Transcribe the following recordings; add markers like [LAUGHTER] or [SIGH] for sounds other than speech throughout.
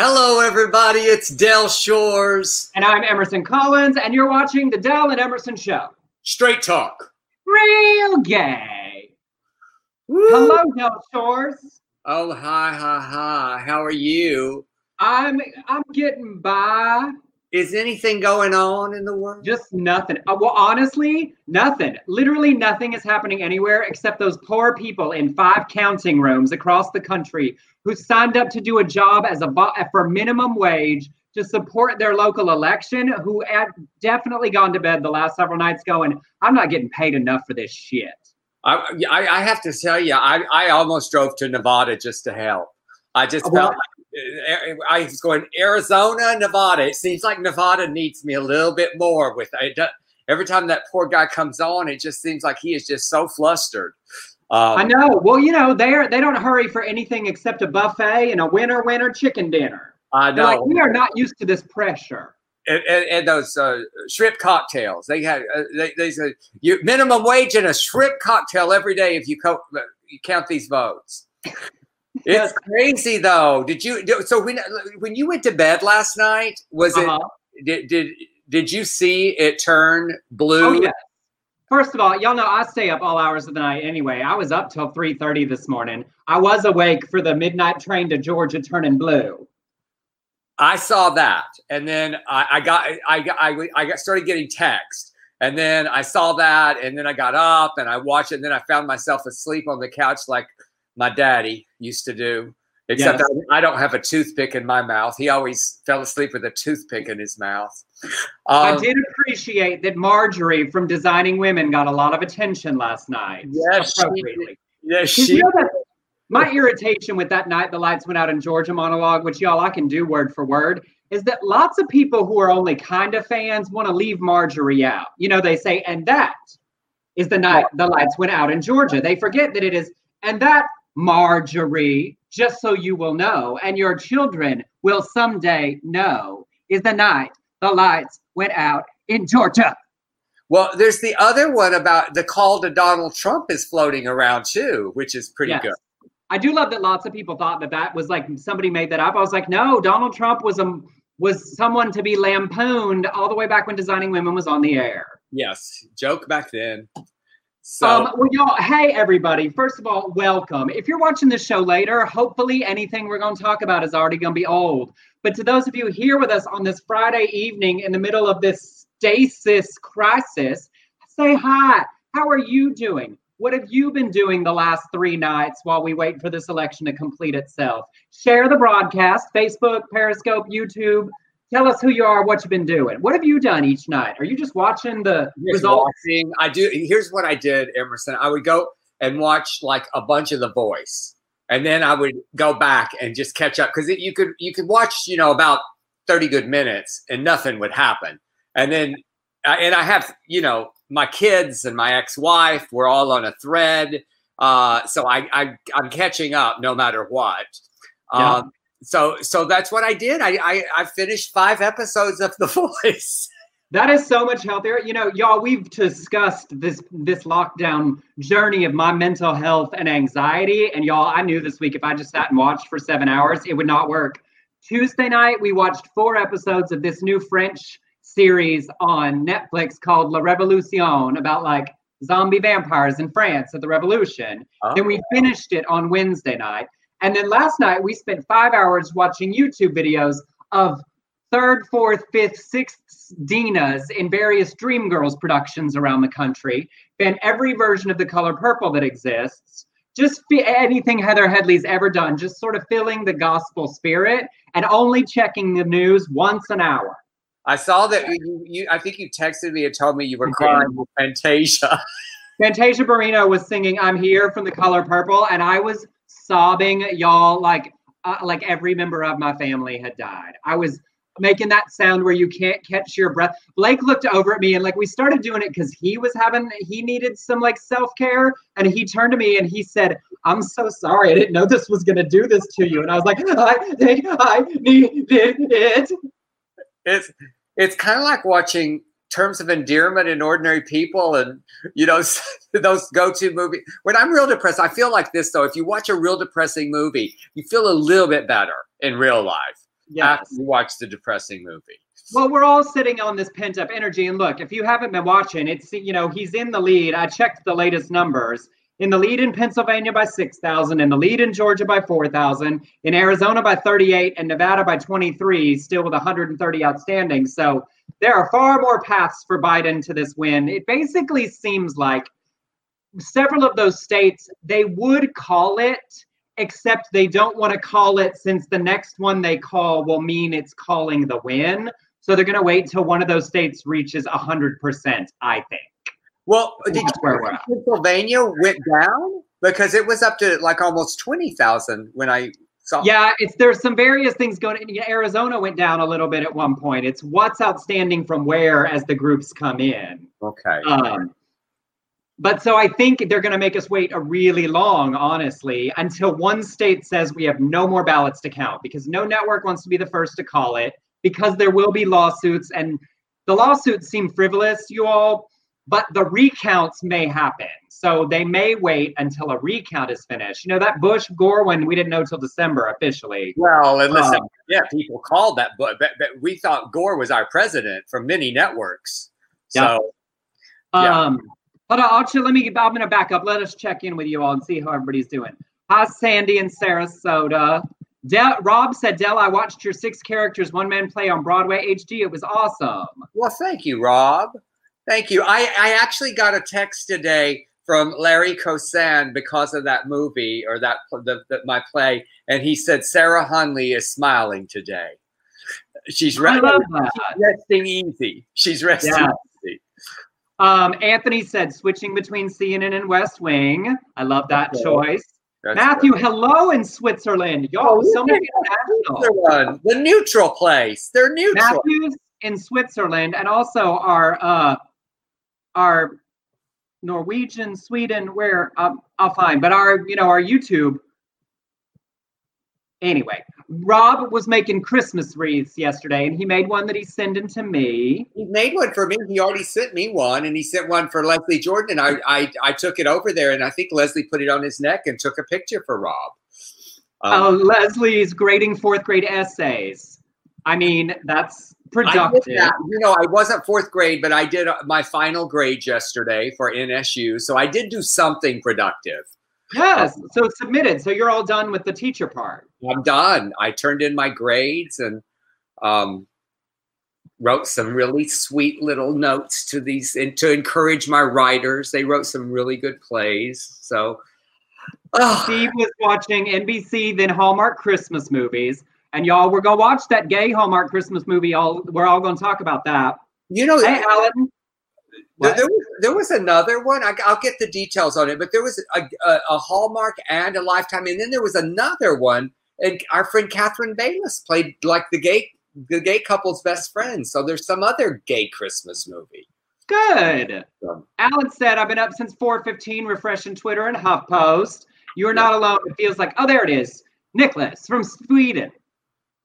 Hello, everybody. It's Del Shores. And I'm Emerson Collins, and you're watching The Del and Emerson Show. Straight talk. Real gay. Woo. Hello, Del Shores. Oh, hi, hi, hi. How are you? I'm I'm getting by. Is anything going on in the world? Just nothing. Uh, well, honestly, nothing. Literally nothing is happening anywhere except those poor people in five counting rooms across the country who signed up to do a job as a bo- for minimum wage to support their local election. Who had definitely gone to bed the last several nights going, "I'm not getting paid enough for this shit." I, I, I have to tell you, I, I almost drove to Nevada just to help. I just Oh, Well- felt like I was going Arizona, Nevada. It seems like Nevada needs me a little bit more with it. Every time that poor guy comes on, it just seems like he is just so flustered. Um, I know. Well, you know, they're they don't hurry for anything except a buffet and a winner winner chicken dinner. I They're like, know. we are not used to this pressure. and, and, and those uh, shrimp cocktails. They had uh, they, they said you minimum wage and a shrimp cocktail every day if you, co- you count these votes. It's crazy though. Did you so when when you went to bed last night? Was Uh-huh. it did did did you see it turn blue? Oh yeah. First of all, y'all know I stay up all hours of the night anyway. I was up till 3:30 this morning. I was awake for the midnight train to Georgia turning blue. I saw that, and then I, I got I got I, I got started getting text, and then I saw that, and then I got up and I watched it, and then I found myself asleep on the couch like my daddy used to do. Except Yes. I, I don't have a toothpick in my mouth. He always fell asleep with a toothpick in his mouth. I Um, did appreciate that Marjorie from Designing Women got a lot of attention last night. Yes, she 'Cause she. you know that my irritation with that night the lights went out in Georgia monologue, which y'all I can do word for word, is that lots of people who are only kind of fans want to leave Marjorie out. You know, they say, and that is the night the lights went out in Georgia. They forget that it is, and that Marjorie, just so you will know, and your children will someday know, is the night the lights went out in Georgia. Well, there's the other one about the call to Donald Trump is floating around too, which is pretty Yes. good. I do love that lots of people thought that that was like somebody made that up. I was like, no, Donald Trump was a was someone to be lampooned all the way back when Designing Women was on the air. Yes, joke back then. So um, well, y'all, hey everybody. First of all, welcome. If you're watching this show later, hopefully anything we're going to talk about is already going to be old. But to those of you here with us on this Friday evening in the middle of this stasis crisis, say hi. How are you doing? What have you been doing the last three nights while we wait for this election to complete itself? Share the broadcast, Facebook, Periscope, YouTube. Tell us who you are, what you've been doing. What have you done each night? Are you just watching the Just results? watching. I do. Here's what I did, Emerson. I would go and watch like a bunch of The Voice, and then I would go back and just catch up because you could you could watch you know about thirty good minutes and nothing would happen, and then I- and I have you know my kids and my ex-wife were all on a thread, uh, so I, I I'm catching up no matter what. Yeah. Um, so so that's what I did. I, I I finished five episodes of The [LAUGHS] Voice. That is so much healthier. You know, y'all, we've discussed this this lockdown journey of my mental health and anxiety. And y'all, I knew this week if I just sat and watched for seven hours, it would not work. Tuesday night, we watched four episodes of this new French series on Netflix called La Revolution about like zombie vampires in France at the revolution. Then we oh. finished it on Wednesday night. And then last night we spent five hours watching YouTube videos of third, fourth, fifth, sixth Deenas in various Dreamgirls productions around the country, and every version of the color purple that exists. Just fi- anything Heather Headley's ever done, just sort of filling the gospel spirit and only checking the news once an hour. I saw that you, you. I think you texted me and told me you were did. crying with Fantasia. [LAUGHS] Fantasia Barrino was singing "I'm Here" from the Color Purple, and I was sobbing, y'all. Like, uh, like every member of my family had died. I was making that sound where you can't catch your breath. Blake looked over at me, and like we started doing it because he was having, he needed some like self care, and he turned to me and he said, "I'm so sorry. I didn't know this was gonna do this to you." And I was like, "I think I needed it." It's it's kind of like watching Terms of Endearment in Ordinary People, and you know [LAUGHS] those go-to movies. When I'm real depressed, I feel like this though. If you watch a real depressing movie, you feel a little bit better in real life. yeah. after you watch the depressing movie. Well, we're all sitting on this pent up energy. And look, if you haven't been watching, it's, you know, he's in the lead. I checked the latest numbers. In the lead in Pennsylvania by 6,000, in the lead in Georgia by 4,000, in Arizona by 38, and Nevada by 23, still with 130 outstanding. So there are far more paths for Biden to this win. It basically seems like several of those states, they would call it, except they don't want to call it since the next one they call will mean it's calling the win. So they're going to wait till one of those states reaches 100%, I think. Well, did where we're at. Pennsylvania went down because it was up to like almost twenty thousand when I saw. Yeah, it's there's some various things going. Yeah, Arizona went down a little bit at one point. It's what's outstanding from where as the groups come in. Okay. Um, but so I think they're going to make us wait a really long, honestly, until one state says we have no more ballots to count because no network wants to be the first to call it because there will be lawsuits and the lawsuits seem frivolous, you all, but the recounts may happen. So they may wait until a recount is finished. You know, that Bush Gore one, we didn't know till December officially. well, and listen, Um, yeah, people called that, but, but, we thought Gore was our president from many networks. So Yeah. Um, hold on, I'll ch- let me. I'm gonna back up. Let us check in with you all and see how everybody's doing. Hi, Sandy in Sarasota. Del, Rob said, Del, I watched your six characters one man play on Broadway HD. It was awesome. Well, thank you, Rob. Thank you. I, I actually got a text today from Larry Kosan because of that movie or that the, the, my play, and he said Sarah Hunley is smiling today. She's, re- she's resting easy. She's resting Yeah. easy. Um, Anthony said, switching between CNN and West Wing. I love that Okay. choice. That's Matthew, hello in Switzerland. Y'all, Oh, so many. Switzerland, the neutral place. They're neutral. Matthews in Switzerland, and also our uh, our Norwegian, Sweden, where um, I'll find, but our you know our YouTube. Anyway, Rob was making Christmas wreaths yesterday, and he made one that he's sending to me. He made one for me. He already sent me one, and he sent one for Leslie Jordan. And I, I, I took it over there, and I think Leslie put it on his neck and took a picture for Rob. Um, oh, Leslie's grading fourth grade essays. I mean, that's productive. that. You know, I wasn't fourth grade, but I did uh, my final grade yesterday for NSU. So I did do something productive. Yes, so submitted. So you're all done with the teacher part. I'm done. I turned in my grades and um, wrote some really sweet little notes to these and to encourage my writers. They wrote some really good plays. So, oh, Steve was watching NBC, then Hallmark Christmas movies. And y'all, we're gonna watch that gay Hallmark Christmas movie. All we're all gonna talk about that. you know, Hey, Alan. There, there was, there was another one. I, will get the details on it, but there was a, a, a Hallmark and a Lifetime, and then there was another one. And our friend Catherine Bayless played like the gay the gay couple's best friend. So there's some other gay Christmas movie. Good. So, Alan said, "I've been up since 4:15, refreshing Twitter and HuffPost. You are not alone. It feels like, oh, there it is. Nicholas from Sweden.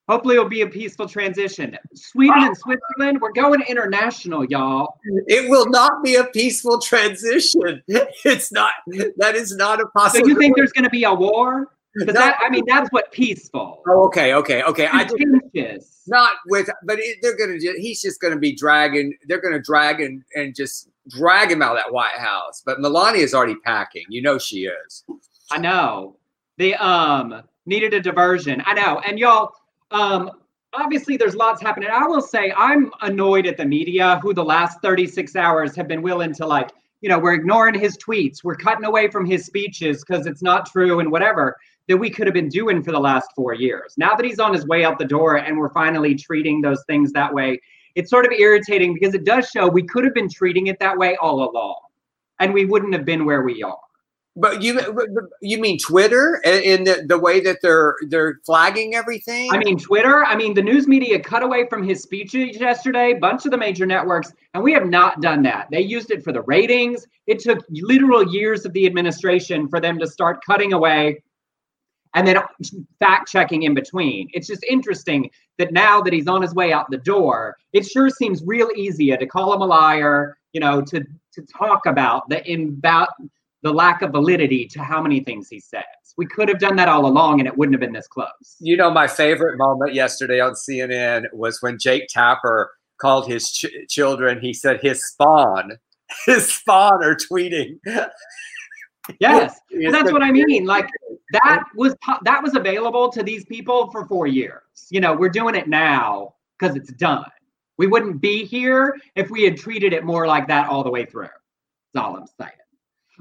Hopefully, it'll be a peaceful transition. Sweden and Switzerland, we're going international, y'all. it will not be a peaceful transition. [LAUGHS] It's not. That is not a So possibility. you think there's going to be a war? [LAUGHS] That, I mean, that's what peaceful. Oh, okay, okay, okay. I just, not with, but it, they're gonna. Just, he's just gonna be dragging. They're gonna drag and and just drag him out of that White House. But Melania is already packing. You know she is. I know. They um needed a diversion. I know. And y'all, um, obviously there's lots happening. I will say I'm annoyed at the media who the last 36 hours have been willing to like, you know, we're ignoring his tweets, we're cutting away from his speeches because it's not true and whatever that we could have been doing for the last four years. Now that he's on his way out the door and we're finally treating those things that way, it's sort of irritating because it does show we could have been treating it that way all along. And we wouldn't have been where we are. But you you mean Twitter in the, the way that they're they're flagging everything? I mean, Twitter. I mean, the news media cut away from his speeches yesterday, bunch of the major networks, and we have not done that. They used it for the ratings. It took literal years of the administration for them to start cutting away and then fact checking in between. It's just interesting that now that he's on his way out the door, it sure seems real easy to call him a liar, you know, to to talk about the about the lack of validity to how many things he says. We could have done that all along and it wouldn't have been this close. You know, my favorite moment yesterday on CNN was when Jake Tapper called his ch- children, he said his spawn, [LAUGHS] his spawn are tweeting. [LAUGHS] Yes, that's what I mean. [LAUGHS] Like that was that was available to these people for four years. You know, we're doing it now because it's done. We wouldn't be here if we had treated it more like that all the way through. That's all I'm saying.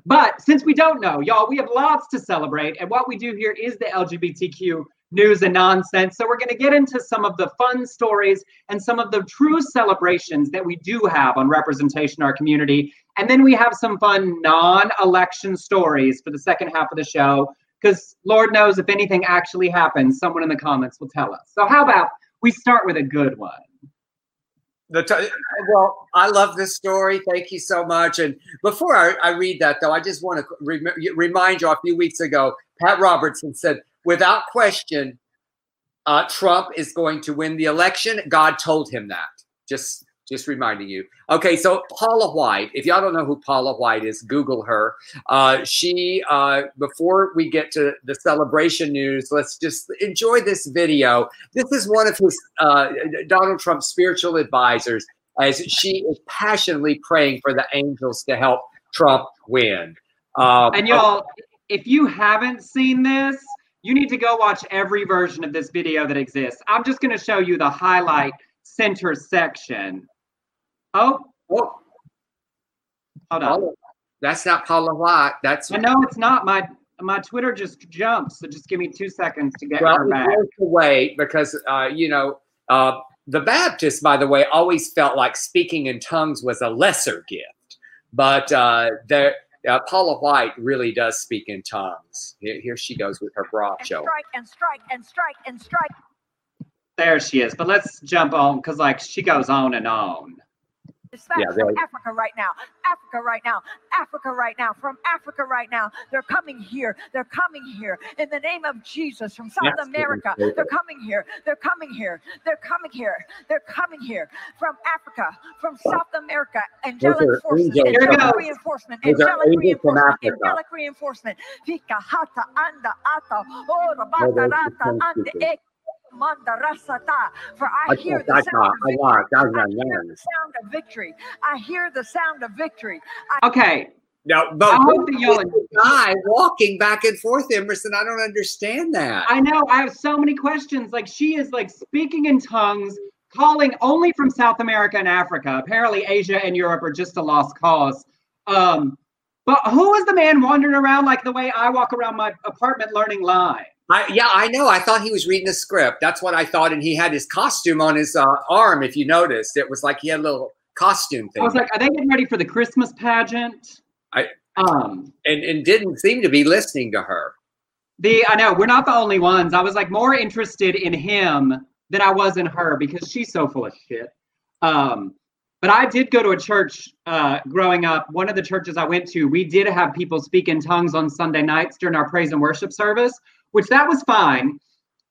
But since we don't know, y'all, we have lots to celebrate. And what we do here is the LGBTQ news and nonsense. So we're going to get into some of the fun stories and some of the true celebrations that we do have on representation in our community. And then we have some fun non election stories for the second half of the show. Because Lord knows if anything actually happens, someone in the comments will tell us. So, how about we start with a good one? The t- well, I love this story. Thank you so much. And before I, I read that, though, I just want to re- remind you a few weeks ago, Pat Robertson said, without question, uh, Trump is going to win the election. God told him that. Just just reminding you. Okay, so Paula White. If y'all don't know who Paula White is, Google her. Uh, she. Uh, before we get to the celebration news, let's just enjoy this video. This is one of his uh, Donald Trump's spiritual advisors, as she is passionately praying for the angels to help Trump win. Um, and y'all, if you haven't seen this, you need to go watch every version of this video that exists. I'm just going to show you the highlight center section Oh, oh. Hold on. Oh, that's not Paula White. That's I know it's not. My my Twitter just jumps. So just give me two seconds to get well, her back. to wait because uh, you know uh, the Baptists, by the way, always felt like speaking in tongues was a lesser gift, but uh, there. Uh, Paula White really does speak in tongues. Here, here she goes with her bra and show. Strike and strike and strike and strike. There she is. But let's jump on because like she goes on and on. Yeah, from Africa right now. Africa right now. Africa right now. From Africa right now. They're coming here. They're coming here. In the name of Jesus from South America. They're coming here. They're coming here. They're coming here. They're coming here. From Africa. From South America. Angelic forces. Angelic reinforcement. Angelic reinforcement. Angelic reinforcement. Fika hata anda ata. Oh, Ora bata rata ande for I hear the sound of, sound of victory. I hear the sound of victory. I okay. Now, but I hope that y'all guy walking back and forth, Emerson. I don't understand that. I know. I have so many questions. Like she is like speaking in tongues, calling only from South America and Africa. Apparently, Asia and Europe are just a lost cause. Um, but who is the man wandering around like the way I walk around my apartment learning lines? I, yeah, I know. I thought he was reading the script. That's what I thought. And he had his costume on his uh, arm. If you noticed, it was like he had a little costume thing. I was like, are they getting ready for the Christmas pageant? I um and and didn't seem to be listening to her. The I know we're not the only ones. I was like more interested in him than I was in her because she's so full of shit. Um, but I did go to a church uh, growing up. One of the churches I went to, we did have people speak in tongues on Sunday nights during our praise and worship service which that was fine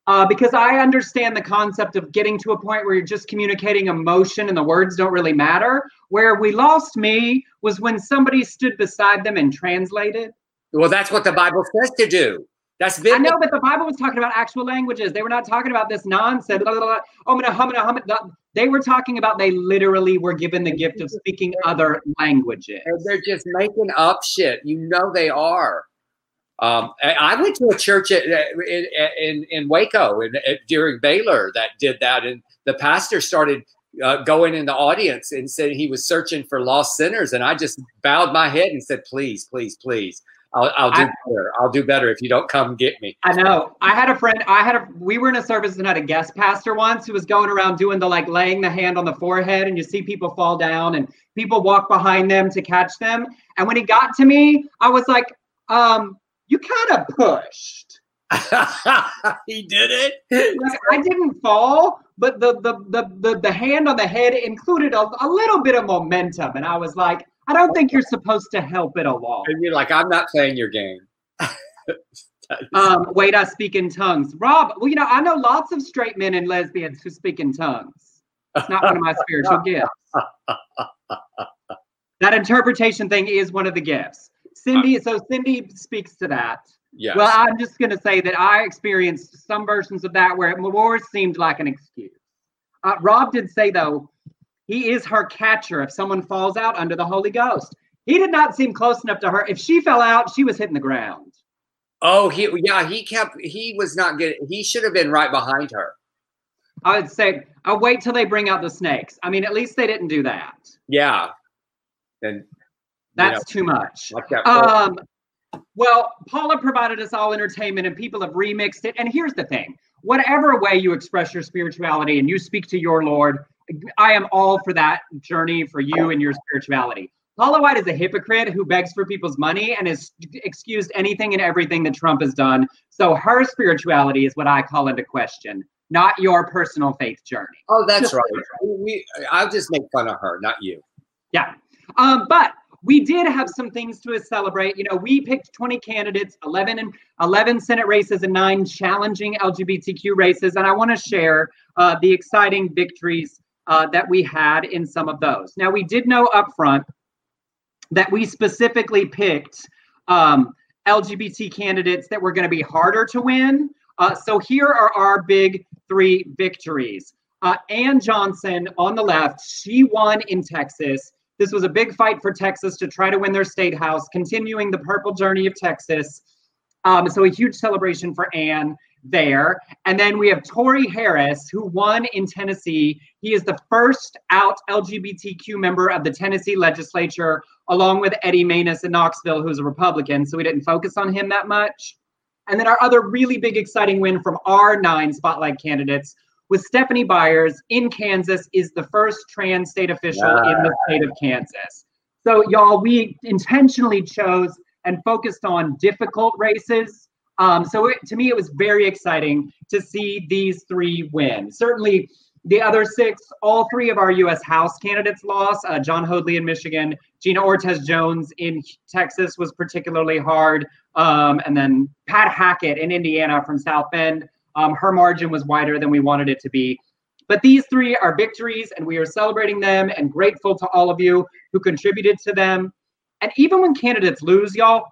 uh, because I understand the concept of getting to a point where you're just communicating emotion and the words don't really matter. Where we lost me was when somebody stood beside them and translated. Well, that's what the Bible says to do. That's biblical. I know, but the Bible was talking about actual languages. They were not talking about this nonsense. Blah, blah, blah. Oh, I'm gonna hum, hum, hum. They were talking about they literally were given the gift of speaking other languages. And they're just making up shit. You know they are. Um, I went to a church at, in, in, in Waco in, during Baylor that did that, and the pastor started uh, going in the audience and said he was searching for lost sinners, and I just bowed my head and said, "Please, please, please." I'll, I'll do I, better. I'll do better if you don't come get me. I know. I had a friend. I had a. We were in a service and had a guest pastor once who was going around doing the like laying the hand on the forehead, and you see people fall down, and people walk behind them to catch them. And when he got to me, I was like, um, you kind of pushed. [LAUGHS] he did it. Like, I didn't fall, but the, the the the the hand on the head included a, a little bit of momentum, and I was like, I don't think you're supposed to help it along. And you're like, I'm not playing your game. [LAUGHS] um, wait, I speak in tongues, Rob. Well, you know, I know lots of straight men and lesbians who speak in tongues. It's not one of my spiritual gifts. [LAUGHS] That interpretation thing is one of the gifts. Cindy, so Cindy speaks to that. Yes. Well, I'm just going to say that I experienced some versions of that where it more seemed like an excuse. Uh, Rob did say, though, he is her catcher if someone falls out under the Holy Ghost. He did not seem close enough to her. If she fell out, she was hitting the ground. oh, he yeah, he kept he was not good. He should have been right behind her. I would say, I'll wait till they bring out the snakes. I mean, at least they didn't do that. Yeah. And That's too much. like that. Um, well, Paula provided us all entertainment and people have remixed it. And here's the thing whatever way you express your spirituality and you speak to your Lord, I am all for that journey for you and your spirituality. Paula White is a hypocrite who begs for people's money and has excused anything and everything that Trump has done. So her spirituality is what I call into question, not your personal faith journey. oh, that's just- right. We, I'll just make fun of her, not you. Yeah. Um, but we did have some things to celebrate. You know, we picked 20 candidates, 11 and 11 Senate races and nine challenging LGBTQ races. And I want to share uh, the exciting victories uh, that we had in some of those. Now, we did know up front that we specifically picked um, LGBT candidates that were going to be harder to win. Uh, so here are our big three victories. Uh, Ann Johnson on the left, she won in Texas. This was a big fight for Texas to try to win their state house, continuing the purple journey of Texas. Um, so a huge celebration for Ann there. And then we have Torrey Harris, who won in Tennessee. He is the first out LGBTQ member of the Tennessee legislature, along with Eddie Mannis in Knoxville, who's a Republican. So we didn't focus on him that much. And then our other really big, exciting win from our nine spotlight candidates was Stephanie Byers in Kansas, is the first trans state official in the state of Kansas. So, y'all, we intentionally chose and focused on difficult races. Um, so, it, to me, it was very exciting to see these three win. Certainly, the other six, all three of our U.S. House candidates lost. Uh, Jon Hoadley in Michigan, Gina Ortiz Jones in Texas was particularly hard. Um, and then Pat Hackett in Indiana from South Bend. Um, her margin was wider than we wanted it to be. But these three are victories, and we are celebrating them and grateful to all of you who contributed to them. And even when candidates lose, y'all,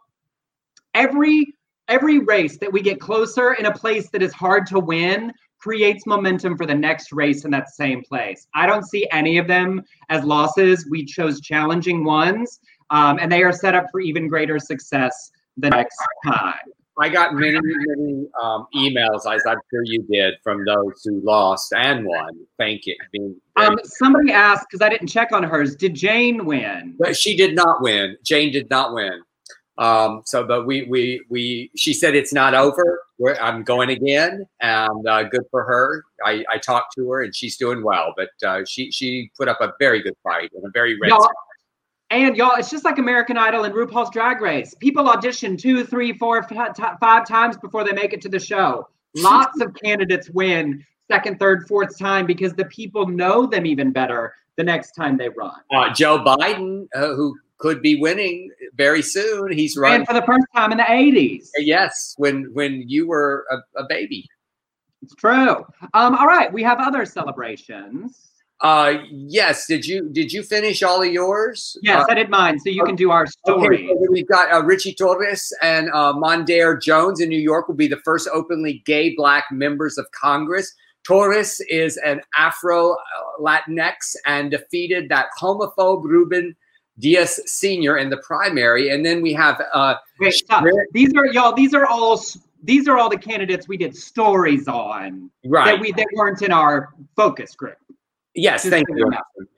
every every race that we get closer in a place that is hard to win creates momentum for the next race in that same place. I don't see any of them as losses. We chose challenging ones, um, and they are set up for even greater success the next time. I got many, many um, emails, as I'm sure you did, from those who lost and won. Thank you. Being Um, somebody asked because I didn't check on hers. Did Jane win? but she did not win. Jane did not win. Um, so, but we, we, we, she said it's not over. We're, I'm going again, and uh, good for her. I, I talked to her, and she's doing well. But uh, she, she put up a very good fight and a very red. And y'all, it's just like American Idol and RuPaul's Drag Race. People audition two, three, four, five times before they make it to the show. [LAUGHS] Lots of candidates win second, third, fourth time because the people know them even better the next time they run. Uh, Joe Biden, uh, who could be winning very soon, he's And running. for the first time in the 80s. Yes, when when you were a, a baby. It's true. Um, all right, we have other celebrations. Uh, yes. Did you did you finish all of yours? Yes, Uh, I did mine, so you can do our Okay, story. so we've got uh, Richie Torres and uh, Mondaire Jones in New York will be the first openly gay black members of Congress. Torres is an Afro uh, Latinx and defeated that homophobe Ruben Diaz Sr. in the primary. And then we have uh, Wait, stop. These are y'all. These are all. These are all the candidates we did stories on right. that we that weren't in our focus group. Yes, thank you.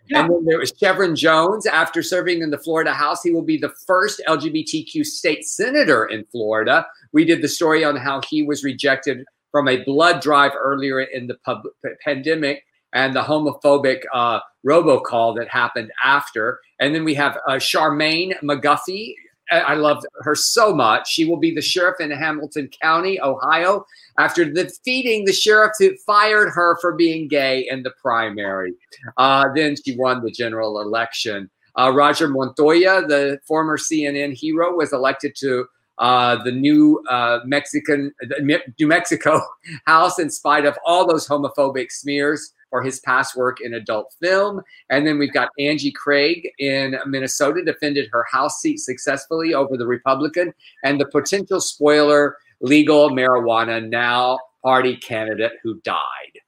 Yeah. And then there was Shevrin Jones. After serving in the Florida House, he will be the first LGBTQ state senator in Florida. We did the story on how he was rejected from a blood drive earlier in the pub- pandemic and the homophobic uh, robocall that happened after. And then we have uh, Charmaine McGuffey. I I love her so much. She will be the sheriff in Hamilton County, Ohio, after defeating the sheriff who fired her for being gay in the primary. Uh, then she won the general election. Uh, Roger Montoya, the former CNN hero, was elected to uh, the new uh, Mexican, New Mexico [LAUGHS] House in spite of all those homophobic smears for his past work in adult film. And then we've got Angie Craig in Minnesota defended her House seat successfully over the Republican and the potential spoiler legal marijuana now party candidate who died.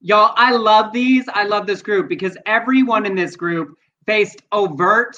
Y'all, I love these. I love this group because everyone in this group faced overt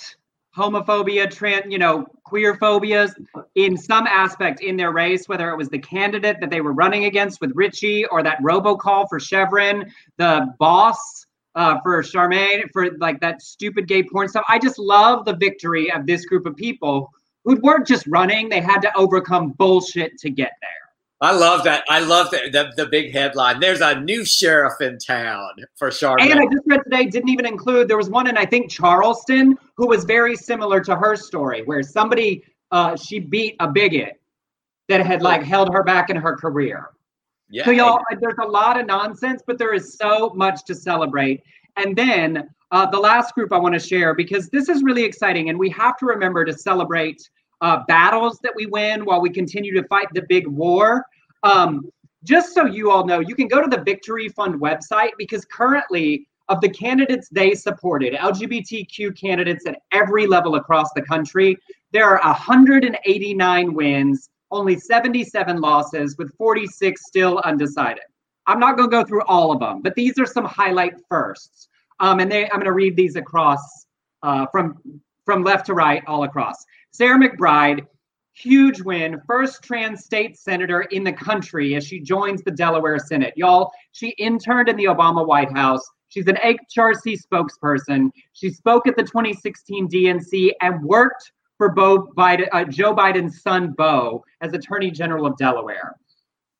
homophobia, trans, you know, queer phobias in some aspect in their race, whether it was the candidate that they were running against with Richie or that robocall for Shevrin, the boss uh, for Charmaine, for like that stupid gay porn stuff. I just love the victory of this group of people who weren't just running, they had to overcome bullshit to get there. I love that. I love the, the, the big headline. There's a new sheriff in town for Charlotte. And I just read today didn't even include there was one in I think Charleston who was very similar to her story, where somebody uh, she beat a bigot that had like held her back in her career. Yeah. So y'all, there's a lot of nonsense, but there is so much to celebrate. And then uh, the last group I want to share because this is really exciting, and we have to remember to celebrate uh, battles that we win while we continue to fight the big war. Um, just so you all know, you can go to the Victory Fund website because currently, of the candidates they supported, LGBTQ candidates at every level across the country, there are 189 wins, only 77 losses, with 46 still undecided. I'm not going to go through all of them, but these are some highlight firsts. Um, and they, I'm going to read these across uh, from from left to right, all across. Sarah McBride, huge win, first trans state senator in the country as she joins the Delaware Senate. Y'all, she interned in the Obama White House. She's an HRC spokesperson. She spoke at the 2016 DNC and worked for Biden, uh, Joe Biden's son, Bo, as Attorney General of Delaware.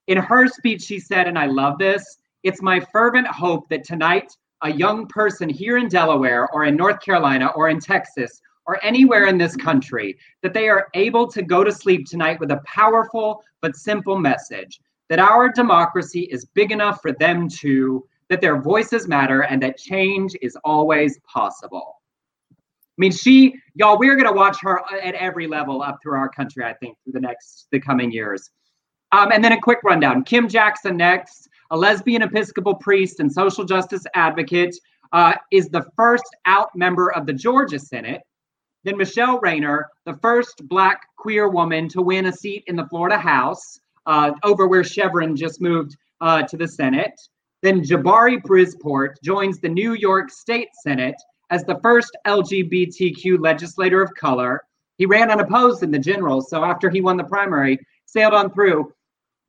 In her speech, she said, and I love this it's my fervent hope that tonight, a young person here in Delaware or in North Carolina or in Texas or anywhere in this country, that they are able to go to sleep tonight with a powerful but simple message that our democracy is big enough for them to, that their voices matter, and that change is always possible. I mean, she, y'all, we're to watch her at every level up through our country, I think, through the next, the coming years. Um, and then a quick rundown Kim Jackson next, a lesbian Episcopal priest and social justice advocate, uh, is the first out member of the Georgia Senate. Then Michele Rayner, the first Black queer woman to win a seat in the Florida House, uh, over where Shevrin just moved uh, to the Senate. Then Jabari Brisport joins the New York State Senate as the first LGBTQ legislator of color. He ran unopposed in the general, so after he won the primary, sailed on through.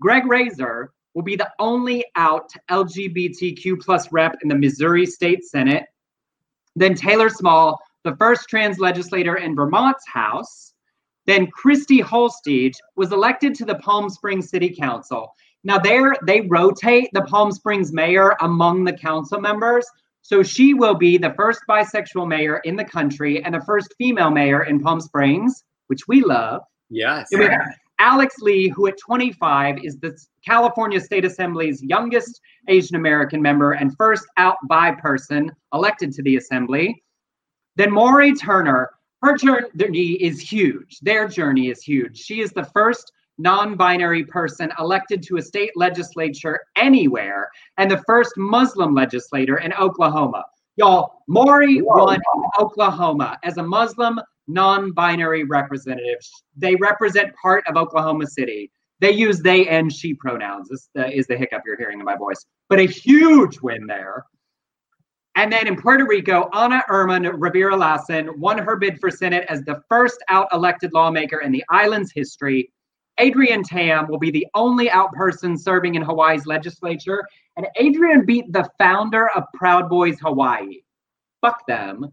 Greg Razer will be the only out LGBTQ plus rep in the Missouri State Senate. Then Taylor Small the first trans legislator in Vermont's House. Then Christy Holstege was elected to the Palm Springs City Council. Now there they rotate the Palm Springs mayor among the council members. So she will be the first bisexual mayor in the country and the first female mayor in Palm Springs, which we love. Yes. Alex Lee, who at 25 is the California State Assembly's youngest Asian American member and first out bi person elected to the assembly. Then Mauree Turner, her journey is huge. Their journey is huge. She is the first non binary person elected to a state legislature anywhere and the first Muslim legislator in Oklahoma. Y'all, Mauree won in Oklahoma as a Muslim non binary representative. They represent part of Oklahoma City. They use they and she pronouns. This is the hiccup you're hearing in my voice, but a huge win there. And then in Puerto Rico, Ana Irma Rivera Lassen won her bid for Senate as the first out elected lawmaker in the island's history. Adrian Tam will be the only out person serving in Hawaii's legislature. And Adrian beat the founder of Proud Boys Hawaii. Fuck them.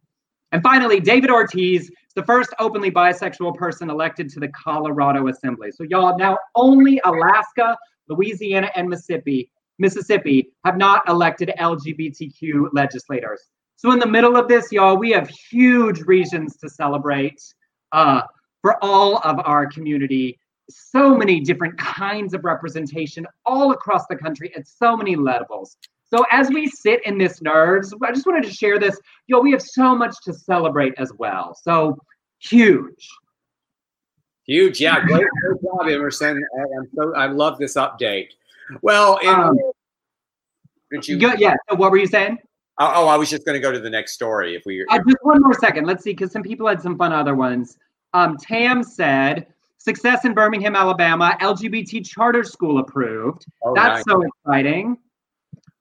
And finally, David Ortiz is the first openly bisexual person elected to the Colorado Assembly. So, y'all, now only Alaska, Louisiana, and Mississippi Mississippi have not elected LGBTQ legislators. So in the middle of this, y'all, we have huge reasons to celebrate uh, for all of our community. So many different kinds of representation all across the country at so many levels. So as we sit in this nerves, I just wanted to share this. Yo, we have so much to celebrate as well. So huge. Huge, yeah, great, great job, Emerson. I, am so I love this update. Well, in, um, Did you? Go, yeah. So what were you saying? Oh, oh, I was just going to go to the next story. If we uh, just one more second, let's see, because some people had some fun other ones. Um, Tam said success in Birmingham, Alabama, LGBT charter school approved. Oh, That's nice. so exciting.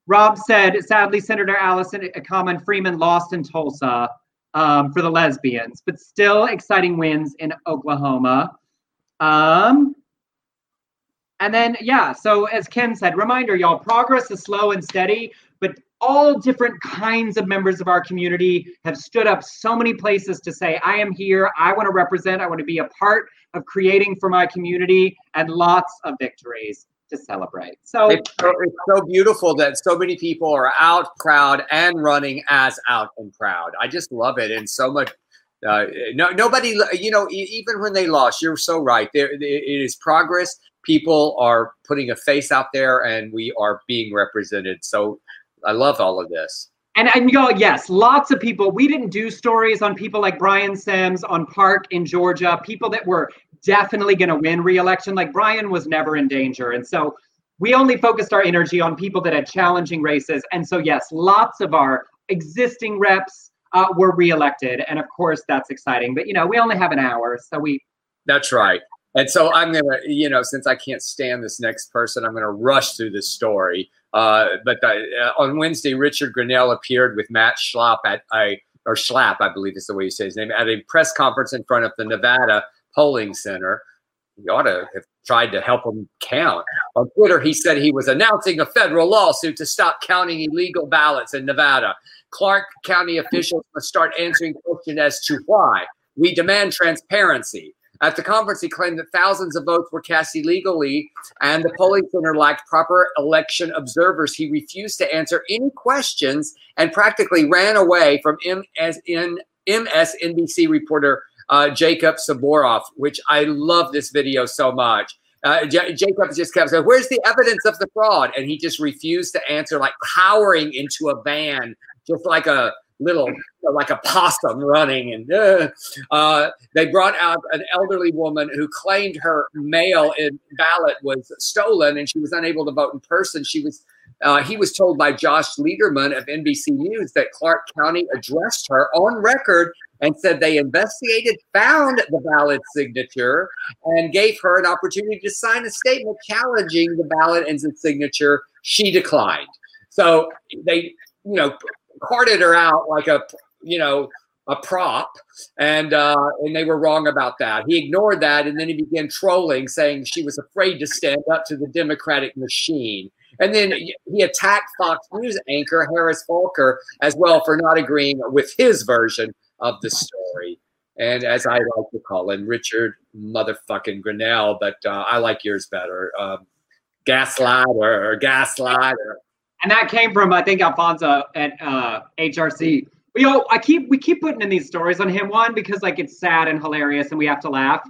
Rob said, sadly, Senator Allison Common Freeman lost in Tulsa um, for the lesbians, but still exciting wins in Oklahoma. Um, and then, yeah, so as Ken said, reminder, y'all, progress is slow and steady, but all different kinds of members of our community have stood up so many places to say, I am here, I want to represent, I want to be a part of creating for my community, and lots of victories to celebrate. So it's, so it's so beautiful that so many people are out proud and running as out and proud. I just love it, and so much. Uh, no, nobody, you know, even when they lost, you're so right. There, it is progress. People are putting a face out there, and we are being represented. So, I love all of this. And and you know, yes, lots of people. We didn't do stories on people like Brian Sims on Park in Georgia, people that were definitely going to win re-election. Like Brian was never in danger, and so we only focused our energy on people that had challenging races. And so yes, lots of our existing reps uh, were re-elected, and of course that's exciting. But you know, we only have an hour, so we. That's right. And so I'm gonna, you know, since I can't stand this next person, I'm gonna rush through this story. Uh, but the, uh, on Wednesday, Richard Grenell appeared with Matt Schlapp at a or Schlapp, I believe is the way you say his name, at a press conference in front of the Nevada polling center. You ought to have tried to help him count. On Twitter, he said he was announcing a federal lawsuit to stop counting illegal ballots in Nevada. Clark County officials must start answering questions as to why. We demand transparency. At the conference, he claimed that thousands of votes were cast illegally and the polling center lacked proper election observers. He refused to answer any questions and practically ran away from MSN, MSNBC reporter uh, Jacob Soboroff, which I love this video so much. Uh, J- Jacob just kept saying, "Where's the evidence of the fraud?" And he just refused to answer, like powering into a van, just like a little, like a possum running. And uh, uh, they brought out an elderly woman who claimed her mail in ballot was stolen, and she was unable to vote in person. She was uh, he was told by Josh Lederman of NBC News that Clark County addressed her on record and said they investigated, found the ballot signature, and gave her an opportunity to sign a statement challenging the ballot and the signature. She declined. So they, you know, carted her out like a, you know, a prop, and uh, and they were wrong about that. He ignored that, and then he began trolling, saying she was afraid to stand up to the Democratic machine. And then he attacked Fox News anchor Harris Faulkner as well for not agreeing with his version of the story. And as I like to call him, Richard motherfucking Grenell, but uh, I like yours better. Um, gaslight or, gaslight. And that came from I think Alfonso at uh, HRC. We all, I keep we keep putting in these stories on him one because like it's sad and hilarious and we have to laugh.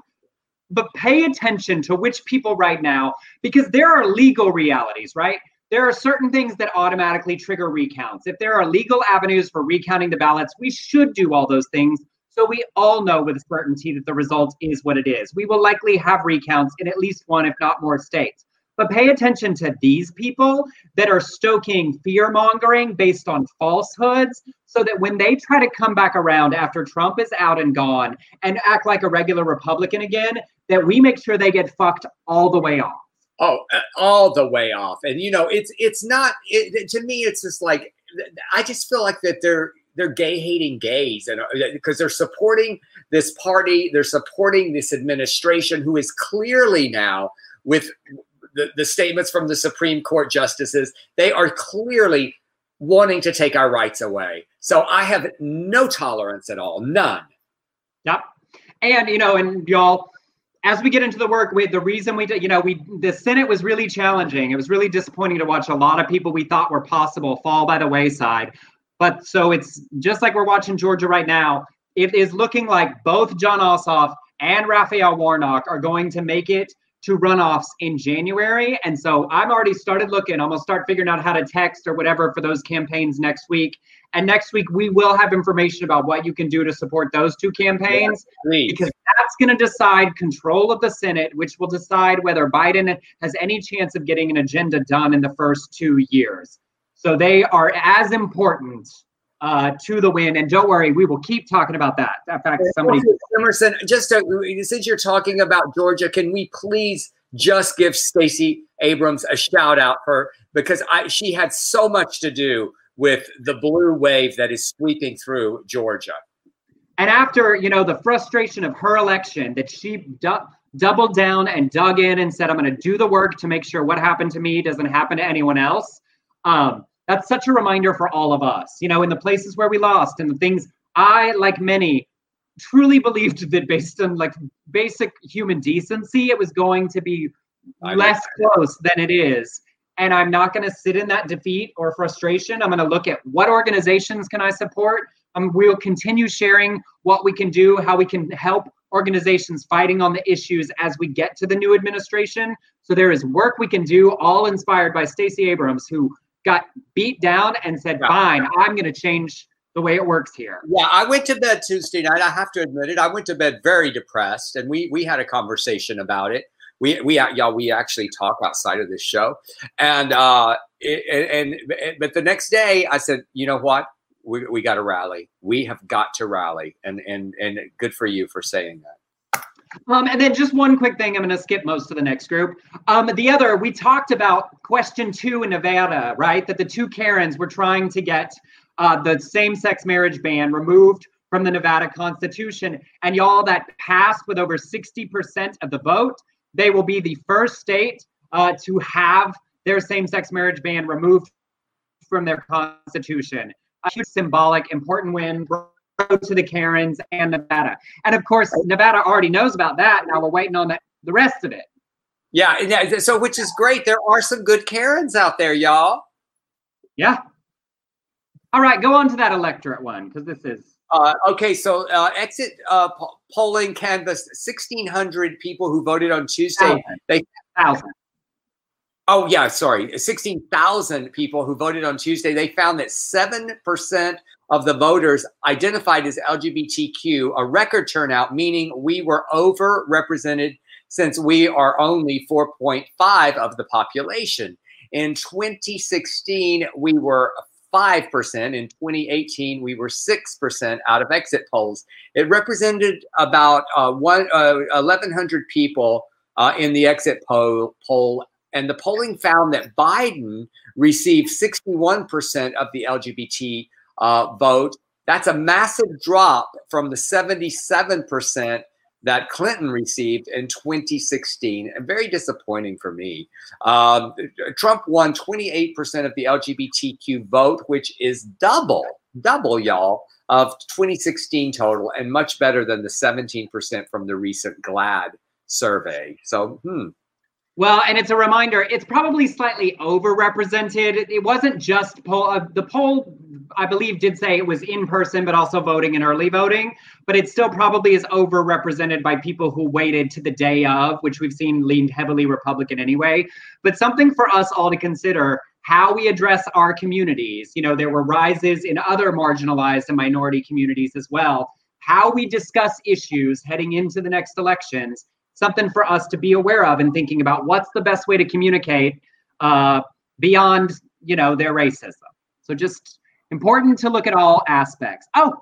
But pay attention to which people right now because there are legal realities, right? there are certain things that automatically trigger recounts. If there are legal avenues for recounting the ballots, we should do all those things so we all know with certainty that the result is what it is. We will likely have recounts in at least one, if not more states. But pay attention to these people that are stoking fear mongering based on falsehoods so that when they try to come back around after Trump is out and gone and act like a regular Republican again, that we make sure they get fucked all the way off. Oh, uh, all the way off. And you know, it's it's not it, to me. It's just like I just feel like that they're they're gay hating gays, and because uh, they're supporting this party, they're supporting this administration, who is clearly now with the, the statements from the Supreme Court justices, they are clearly wanting to take our rights away. So I have no tolerance at all, none. Yep. And you know, and y'all as we get into the work with the reason we did, you know, we the Senate was really challenging. It was really disappointing to watch a lot of people we thought were possible fall by the wayside. But so it's just like we're watching Georgia right now. It is looking like both Jon Ossoff and Raphael Warnock are going to make it to runoffs in January. And so I've already started looking. I'm gonna start figuring out how to text or whatever for those campaigns next week. And next week we will have information about what you can do to support those two campaigns yes, because that's going to decide control of the Senate, which will decide whether Biden has any chance of getting an agenda done in the first two years. So they are as important uh, to the win. And don't worry, we will keep talking about that. In fact, somebody Emerson, just to, since you're talking about Georgia, can we please just give Stacey Abrams a shout out for because I she had so much to do with the blue wave that is sweeping through Georgia. And after you know the frustration of her election, that she du- doubled down and dug in and said, "I'm going to do the work to make sure what happened to me doesn't happen to anyone else." Um, that's such a reminder for all of us. You know, in the places where we lost and the things I, like many, truly believed that based on like basic human decency, it was going to be I less close than it is. And I'm not going to sit in that defeat or frustration. I'm going to look at what organizations can I support. Um, we'll continue sharing what we can do, how we can help organizations fighting on the issues as we get to the new administration. So there is work we can do, all inspired by Stacey Abrams, who got beat down and said, "Fine, I'm going to change the way it works here." Yeah, I went to bed Tuesday night. I have to admit it. I went to bed very depressed, and we we had a conversation about it. We we y'all we actually talk outside of this show, and uh, it, and, and but the next day I said, you know what, we we got to rally. We have got to rally, and and and good for you for saying that. Um, and then just one quick thing, I'm going to skip most of the next group. Um, the other, we talked about question two in Nevada, right? That the two Karens were trying to get uh, the same sex marriage ban removed from the Nevada Constitution. And y'all, that passed with over 60% of the vote. They will be the first state uh, to have their same sex marriage ban removed from their Constitution. A huge symbolic, important win to the Karens and Nevada. And of course, Nevada already knows about that. Now we're waiting on the, the rest of it. Yeah, yeah. So, which is great. There are some good Karens out there, y'all. Yeah. All right, go on to that electorate one because this is. Uh, okay, so uh, exit uh, po- polling canvassed 1,600 people who voted on Tuesday. Thousand. They thousand. Oh yeah, sorry, 16,000 people who voted on Tuesday. They found that seven percent of the voters identified as LGBTQ, a record turnout, meaning we were overrepresented since we are only 4.5 of the population. In 2016, we were 5%. In 2018, we were 6% out of exit polls. It represented about uh, one, uh, 1,100 people uh, in the exit poll, poll. And the polling found that Biden received 61% of the LGBT uh, vote. That's a massive drop from the 77% that Clinton received in 2016, and very disappointing for me. Um, Trump won 28% of the LGBTQ vote, which is double, double, y'all, of 2016 total, and much better than the 17% from the recent GLAAD survey. So, hmm, well, and it's a reminder, it's probably slightly overrepresented. It wasn't just poll. Uh, the poll, I believe, did say it was in person, but also voting and early voting. But it still probably is overrepresented by people who waited to the day of, which we've seen leaned heavily Republican anyway. But something for us all to consider how we address our communities. You know, there were rises in other marginalized and minority communities as well. How we discuss issues heading into the next elections something for us to be aware of and thinking about what's the best way to communicate uh, beyond you know their racism. So just important to look at all aspects. Oh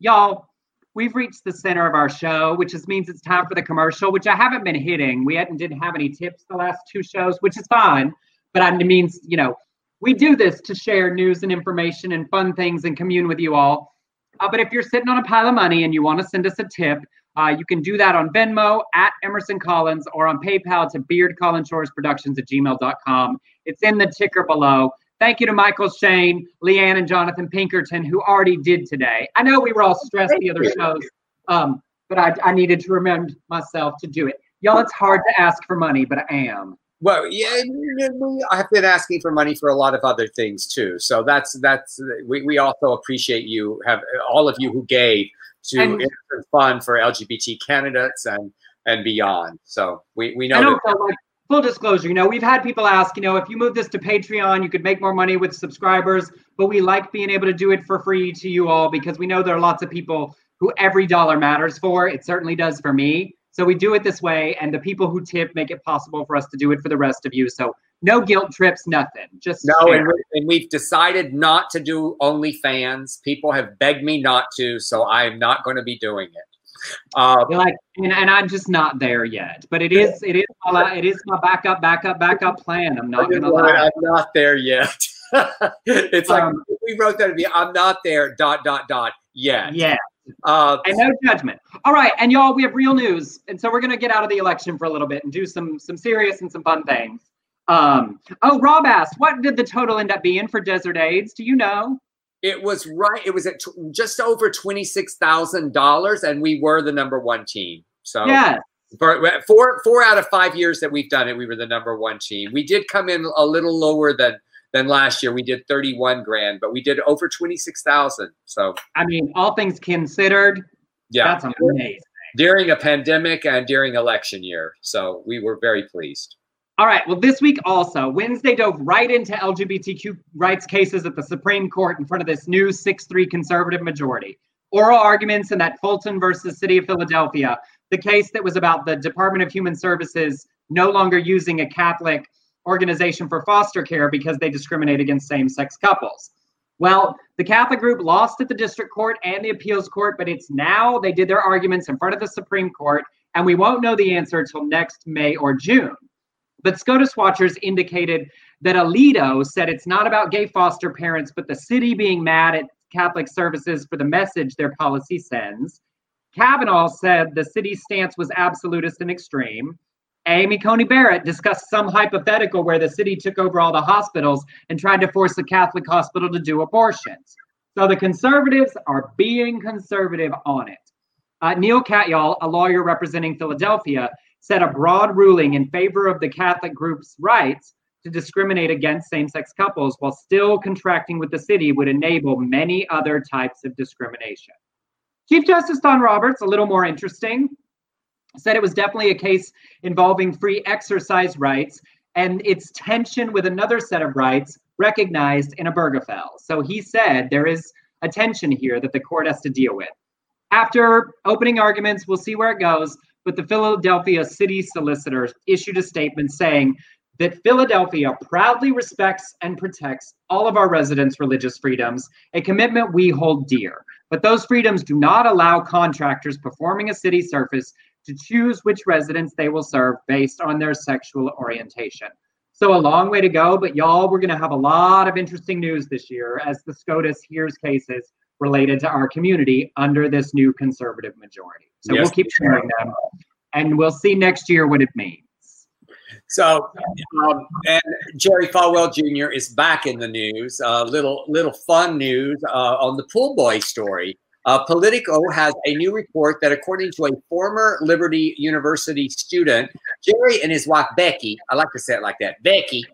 y'all we've reached the center of our show which just means it's time for the commercial which i haven't been hitting. We hadn't didn't have any tips the last two shows which is fine but it means you know we do this to share news and information and fun things and commune with you all uh, but if you're sitting on a pile of money and you want to send us a tip uh, you can do that on Venmo at Emerson Collins or on PayPal to beardcollinshoresproductions at gmail.com. It's in the ticker below. Thank you to Michael Shane, Leanne, and Jonathan Pinkerton, who already did today. I know we were all stressed the other shows, um, but I, I needed to remind myself to do it. Y'all, it's hard to ask for money, but I am. Well, yeah, I have been asking for money for a lot of other things too. So that's that's we, we also appreciate you have all of you who gave to and, fund for LGBT candidates and and beyond. So we, we know. that- also, like, full disclosure, you know, we've had people ask, you know, if you move this to Patreon, you could make more money with subscribers, but we like being able to do it for free to you all because we know there are lots of people who every dollar matters for. It certainly does for me. So we do it this way, and the people who tip make it possible for us to do it for the rest of you. So no guilt trips, nothing. Just no, and, we, and we've decided not to do OnlyFans. People have begged me not to, so I am not going to be doing it. Uh, like, and, and, I'm just not there yet. But it is, it is, my, it is my backup, backup, backup plan. I'm not gonna lie. I'm not there yet. [LAUGHS] it's like um, we wrote that to be. I'm not there. Dot dot dot. Yet. Yeah. Uh, and no judgment. All right, and y'all, we have real news, and so we're gonna get out of the election for a little bit and do some some serious and some fun things. Um, oh, Rob asked, what did the total end up being for Desert AIDS? Do you know? It was right. It was at t- just over twenty six thousand dollars, and we were the number one team. So yeah, for four four out of five years that we've done it, we were the number one team. We did come in a little lower than than last year. We did thirty one grand, but we did over twenty six thousand. So I mean, all things considered, yeah, that's amazing during a pandemic and during election year. So we were very pleased. All right. Well, this week also, Wednesday dove right into LGBTQ rights cases at the Supreme Court in front of this new 6 3 conservative majority. Oral arguments in that Fulton versus City of Philadelphia, the case that was about the Department of Human Services no longer using a Catholic organization for foster care because they discriminate against same sex couples. Well, the Catholic group lost at the district court and the appeals court, but it's now they did their arguments in front of the Supreme Court, and we won't know the answer until next May or June. But SCOTUS watchers indicated that Alito said it's not about gay foster parents, but the city being mad at Catholic services for the message their policy sends. Kavanaugh said the city's stance was absolutist and extreme. Amy Coney Barrett discussed some hypothetical where the city took over all the hospitals and tried to force the Catholic hospital to do abortions. So the conservatives are being conservative on it. Uh, Neal Katyal, a lawyer representing Philadelphia, said a broad ruling in favor of the Catholic group's rights to discriminate against same sex couples while still contracting with the city would enable many other types of discrimination. Chief Justice Don Roberts, a little more interesting, said it was definitely a case involving free exercise rights and its tension with another set of rights recognized in a Obergefell. So he said there is a tension here that the court has to deal with. After opening arguments, we'll see where it goes but the Philadelphia city solicitor issued a statement saying that Philadelphia proudly respects and protects all of our residents' religious freedoms, a commitment we hold dear. But those freedoms do not allow contractors performing a city service to choose which residents they will serve based on their sexual orientation. So, a long way to go, but y'all, we're going to have a lot of interesting news this year as the SCOTUS hears cases related to our community under this new conservative majority. So yes. we'll keep sharing them and we'll see next year what it means. So, um, and Jerry Falwell Jr. is back in the news. A uh, little, little fun news uh, on the pool boy story. Uh, Politico has a new report that, according to a former Liberty University student, Jerry and his wife Becky, I like to say it like that, Becky,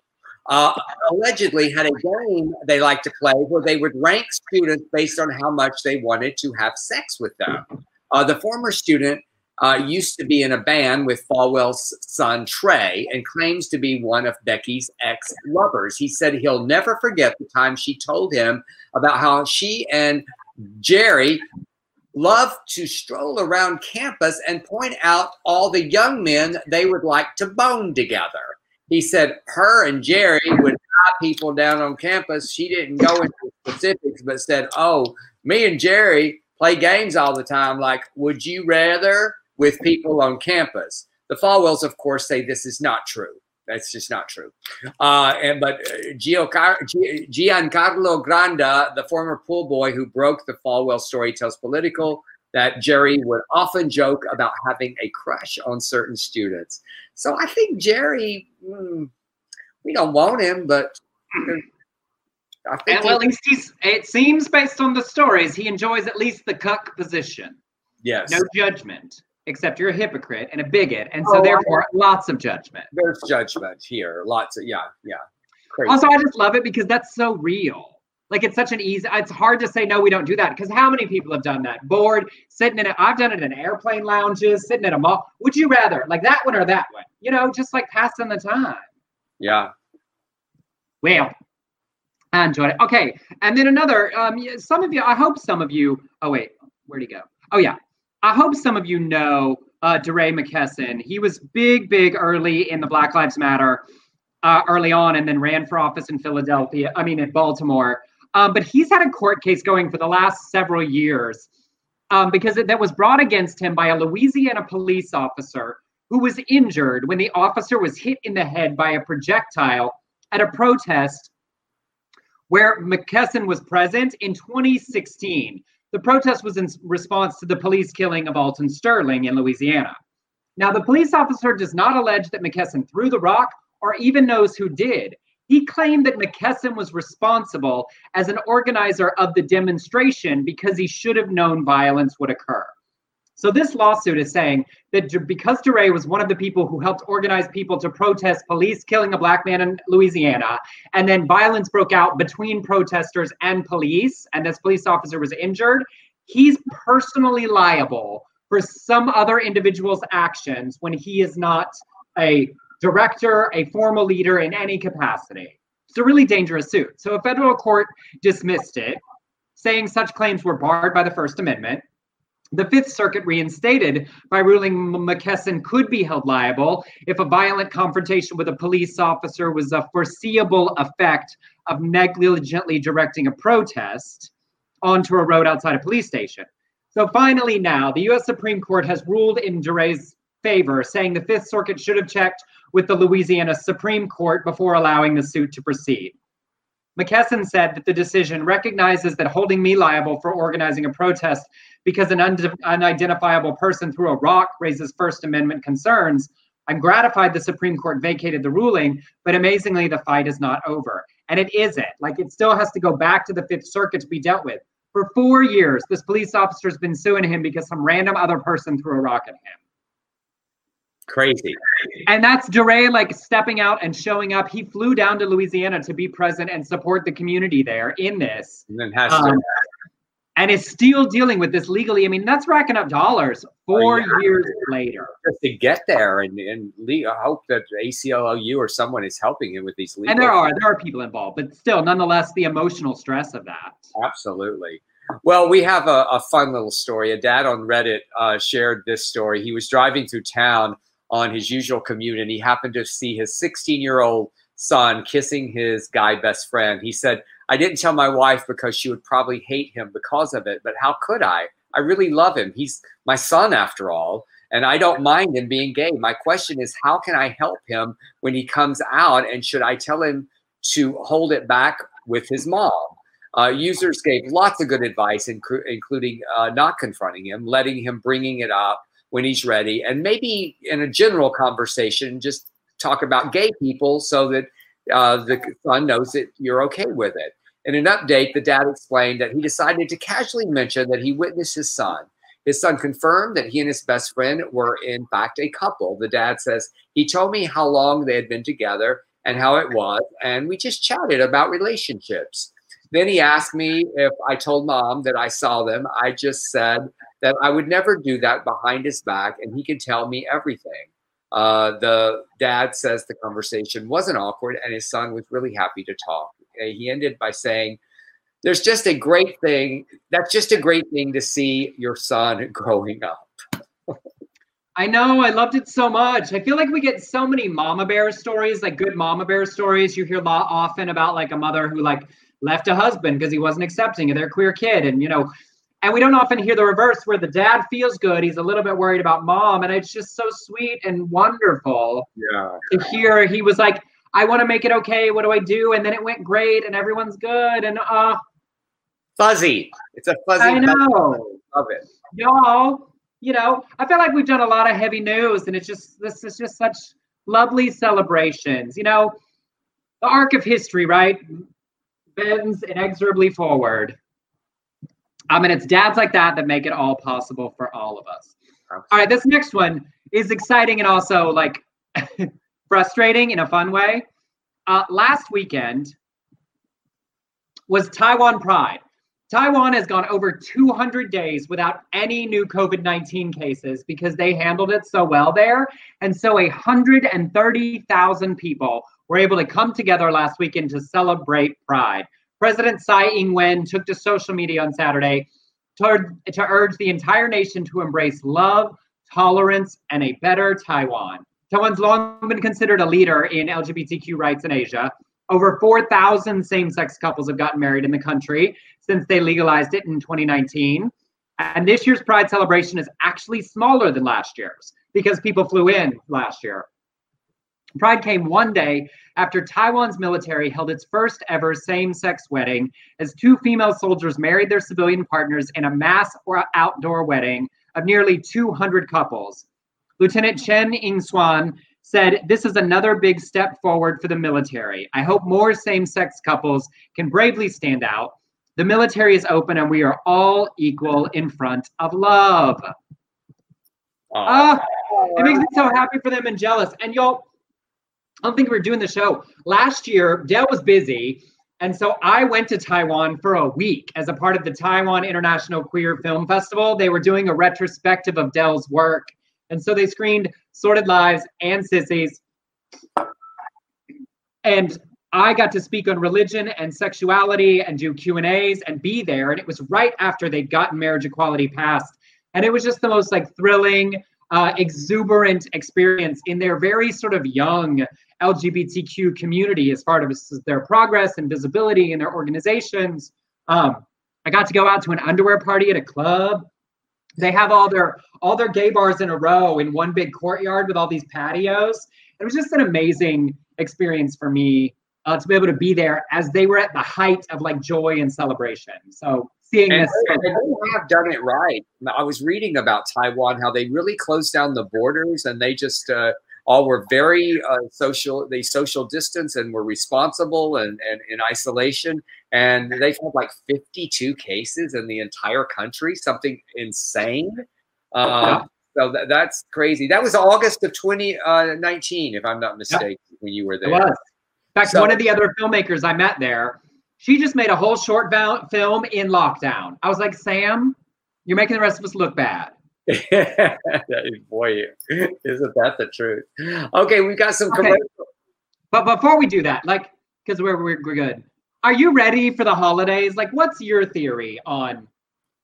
uh, allegedly had a game they like to play where they would rank students based on how much they wanted to have sex with them. Uh, the former student uh, used to be in a band with Falwell's son Trey and claims to be one of Becky's ex lovers. He said he'll never forget the time she told him about how she and Jerry loved to stroll around campus and point out all the young men they would like to bone together he said her and Jerry would have people down on campus. She didn't go into specifics, but said, "Oh, me and Jerry play games all the time. Like, would you rather with people on campus?" The Falwells, of course, say this is not true. That's just not true. Uh, and but uh, Giancarlo Granda, the former pool boy who broke the Falwell story, tells Politico that Jerry would often joke about having a crush on certain students. So I think Jerry, mm, we don't want him, but I think well, at least he's. It seems based on the stories, he enjoys at least the cuck position. Yes. No judgment, except you're a hypocrite and a bigot, and so oh, therefore lots of judgment. There's judgment here. Lots of yeah, yeah. Crazy. Also, I just love it because that's so real. Like it's such an easy. It's hard to say no, we don't do that because how many people have done that? Bored, sitting in it. I've done it in airplane lounges, sitting in a mall. Would you rather like that one or that one? You know, just like passing the time. Yeah. Well, I enjoyed it. Okay, and then another. Um, some of you. I hope some of you. Oh wait, where'd he go? Oh yeah. I hope some of you know uh, DeRay McKesson. He was big, big early in the Black Lives Matter, uh, early on, and then ran for office in Philadelphia. I mean, in Baltimore. Um, but he's had a court case going for the last several years um, because it, that was brought against him by a Louisiana police officer who was injured when the officer was hit in the head by a projectile at a protest where McKesson was present in 2016. The protest was in response to the police killing of Alton Sterling in Louisiana. Now, the police officer does not allege that McKesson threw the rock or even knows who did. He claimed that McKesson was responsible as an organizer of the demonstration because he should have known violence would occur. So this lawsuit is saying that because DeRay was one of the people who helped organize people to protest police killing a black man in Louisiana, and then violence broke out between protesters and police, and this police officer was injured, he's personally liable for some other individual's actions when he is not a director, a formal leader in any capacity. It's a really dangerous suit. So a federal court dismissed it, saying such claims were barred by the First Amendment. The Fifth Circuit reinstated by ruling McKesson could be held liable if a violent confrontation with a police officer was a foreseeable effect of negligently directing a protest onto a road outside a police station. So finally, now the U.S. Supreme Court has ruled in DeRay's favor, saying the Fifth Circuit should have checked with the Louisiana Supreme Court before allowing the suit to proceed. McKesson said that the decision recognizes that holding me liable for organizing a protest because an un- unidentifiable person threw a rock raises First Amendment concerns. I'm gratified the Supreme Court vacated the ruling, but amazingly, the fight is not over. And it isn't. Like, it still has to go back to the Fifth Circuit to be dealt with. For four years, this police officer's been suing him because some random other person threw a rock at him. Crazy. And that's DeRay like stepping out and showing up. He flew down to Louisiana to be present and support the community there in this. And then has um, to and is still dealing with this legally. I mean, that's racking up dollars four oh, yeah. years later. Just to get there, and and I hope that ACLU or someone is helping him with these legal. And there are there are people involved, but still, nonetheless, the emotional stress of that. Absolutely. Well, we have a, a fun little story. A dad on Reddit uh, shared this story. He was driving through town on his usual commute, and he happened to see his 16 year old son kissing his guy best friend. He said, I didn't tell my wife because she would probably hate him because of it, but how could I? I really love him. He's my son after all, and I don't mind him being gay. My question is, how can I help him when he comes out? And should I tell him to hold it back with his mom? Uh, users gave lots of good advice, inc- including uh, not confronting him, letting him bringing it up when he's ready, and maybe in a general conversation, just talk about gay people so that uh, the son knows that you're okay with it. In an update, the dad explained that he decided to casually mention that he witnessed his son. His son confirmed that he and his best friend were, in fact, a couple. The dad says, He told me how long they had been together and how it was, and we just chatted about relationships. Then he asked me if I told mom that I saw them. I just said that I would never do that behind his back, and he could tell me everything. Uh, the dad says the conversation wasn't awkward, and his son was really happy to talk. Uh, he ended by saying, There's just a great thing. That's just a great thing to see your son growing up. I know. I loved it so much. I feel like we get so many mama bear stories, like good mama bear stories. You hear a lot often about like a mother who like left a husband because he wasn't accepting of their queer kid. And, you know, and we don't often hear the reverse where the dad feels good. He's a little bit worried about mom. And it's just so sweet and wonderful yeah. to hear he was like, I want to make it okay. What do I do? And then it went great and everyone's good. And uh fuzzy. It's a fuzzy. I know. Love it. Y'all, you know, I feel like we've done a lot of heavy news and it's just this is just such lovely celebrations. You know, the arc of history, right? Bends inexorably forward. I mean, it's dads like that that make it all possible for all of us. All right, this next one is exciting and also like [LAUGHS] frustrating in a fun way. Uh, last weekend was Taiwan Pride. Taiwan has gone over 200 days without any new COVID 19 cases because they handled it so well there. And so 130,000 people were able to come together last weekend to celebrate Pride. President Tsai Ing wen took to social media on Saturday to, to urge the entire nation to embrace love, tolerance, and a better Taiwan. Taiwan's long been considered a leader in LGBTQ rights in Asia. Over 4,000 same sex couples have gotten married in the country since they legalized it in 2019. And this year's Pride celebration is actually smaller than last year's because people flew in last year. Pride came one day after Taiwan's military held its first ever same sex wedding as two female soldiers married their civilian partners in a mass or outdoor wedding of nearly 200 couples. Lieutenant Chen Ying-swan said, This is another big step forward for the military. I hope more same sex couples can bravely stand out. The military is open and we are all equal in front of love. Oh, it makes me so happy for them and jealous. And y'all, I don't think we were doing the show. Last year, Del was busy. And so I went to Taiwan for a week as a part of the Taiwan International Queer Film Festival. They were doing a retrospective of Del's work. And so they screened Sordid Lives and Sissies. And I got to speak on religion and sexuality and do Q&As and be there. And it was right after they'd gotten marriage equality passed. And it was just the most like thrilling, uh, exuberant experience in their very sort of young LGBTQ community as part of their progress and visibility in their organizations. Um, I got to go out to an underwear party at a club. They have all their all their gay bars in a row in one big courtyard with all these patios. It was just an amazing experience for me uh, to be able to be there as they were at the height of like joy and celebration. So seeing and this, they have done it right. I was reading about Taiwan how they really closed down the borders and they just uh, all were very uh, social. They social distance and were responsible and, and in isolation. And they've had like 52 cases in the entire country, something insane. Uh, so that, that's crazy. That was August of 2019, uh, if I'm not mistaken, yep. when you were there. It was. In fact, so, one of the other filmmakers I met there, she just made a whole short film in lockdown. I was like, Sam, you're making the rest of us look bad. [LAUGHS] Boy, isn't that the truth? Okay, we got some okay. But before we do that, like, because we're, we're we're good. Are you ready for the holidays? Like, what's your theory on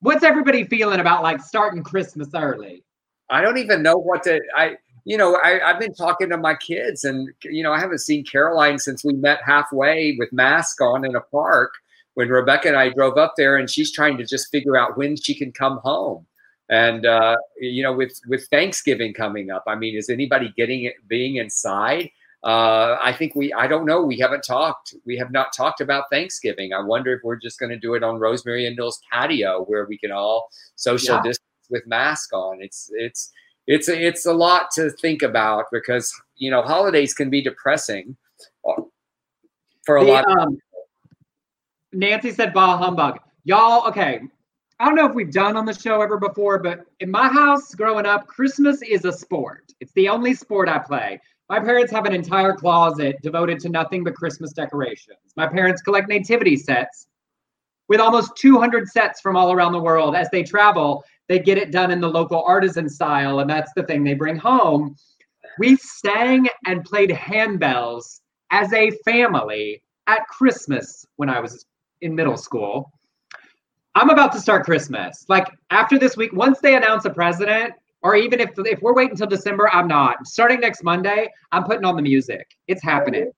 what's everybody feeling about like starting Christmas early? I don't even know what to. I you know I, I've been talking to my kids, and you know I haven't seen Caroline since we met halfway with mask on in a park when Rebecca and I drove up there, and she's trying to just figure out when she can come home and uh, you know with with thanksgiving coming up i mean is anybody getting it being inside? Uh, i think we i don't know. We haven't talked we have not talked about thanksgiving. I wonder if we're just going to do it on rosemary and Nils patio where we can all social yeah. distance with mask on. It's it's it's a, it's a lot to think about because you know holidays can be depressing uh, for a the, lot um, nancy said bah humbug. Y'all okay I don't know if we've done on the show ever before, but in my house growing up, Christmas is a sport. It's the only sport I play. My parents have an entire closet devoted to nothing but Christmas decorations. My parents collect nativity sets with almost 200 sets from all around the world. As they travel, they get it done in the local artisan style, and that's the thing they bring home. We sang and played handbells as a family at Christmas when I was in middle school. I'm about to start Christmas. Like after this week, once they announce a president, or even if if we're waiting until December, I'm not. Starting next Monday, I'm putting on the music. It's happening.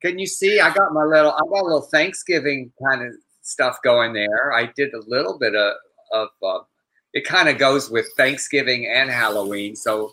Can you see? I got my little, I got a little Thanksgiving kind of stuff going there. I did a little bit of, of uh, it kind of goes with Thanksgiving and Halloween. So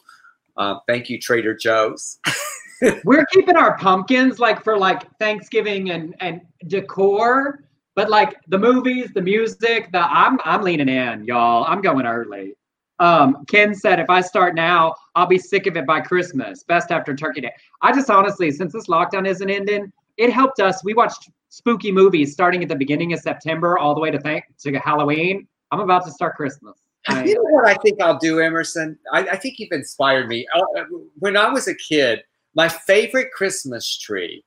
uh, thank you, Trader Joe's. [LAUGHS] we're keeping our pumpkins like for like Thanksgiving and and decor but like the movies, the music, the I'm I'm leaning in, y'all. I'm going early. Um, Ken said if I start now, I'll be sick of it by Christmas. Best after Turkey Day. I just honestly, since this lockdown isn't ending, it helped us. We watched spooky movies starting at the beginning of September all the way to thank to Halloween. I'm about to start Christmas. I, you know what I think I'll do, Emerson? I, I think you've inspired me. Uh, when I was a kid, my favorite Christmas tree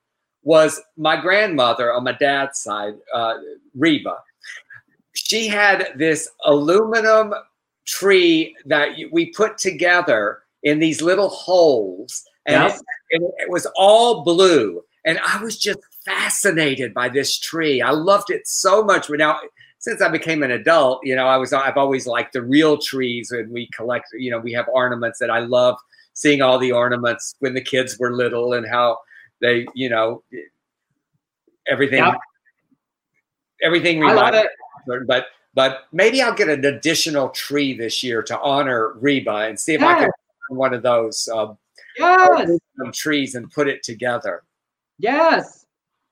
was my grandmother on my dad's side, uh, Reba. She had this aluminum tree that we put together in these little holes, and, it, and it was all blue. And I was just fascinated by this tree. I loved it so much. But now, since I became an adult, you know, I was I've always liked the real trees, and we collect. You know, we have ornaments that I love seeing all the ornaments when the kids were little and how they, you know, everything, Yeah. everything. I love reminds- it. But but maybe I'll get an additional tree this year to honor Reba and see if I can find one of those um, Yes. some trees and put it together. Yes.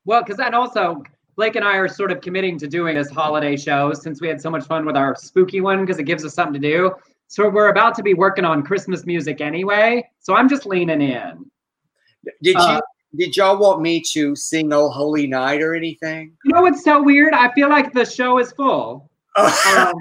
Well, because and also Blake and I are sort of committing to doing this holiday show since we had so much fun with our spooky one because it gives us something to do. So we're about to be working on Christmas music anyway. So I'm just leaning in. Did Uh, you did y'all want me to sing "Oh Holy Night" or anything? You know what's so weird? I feel like the show is full. Um,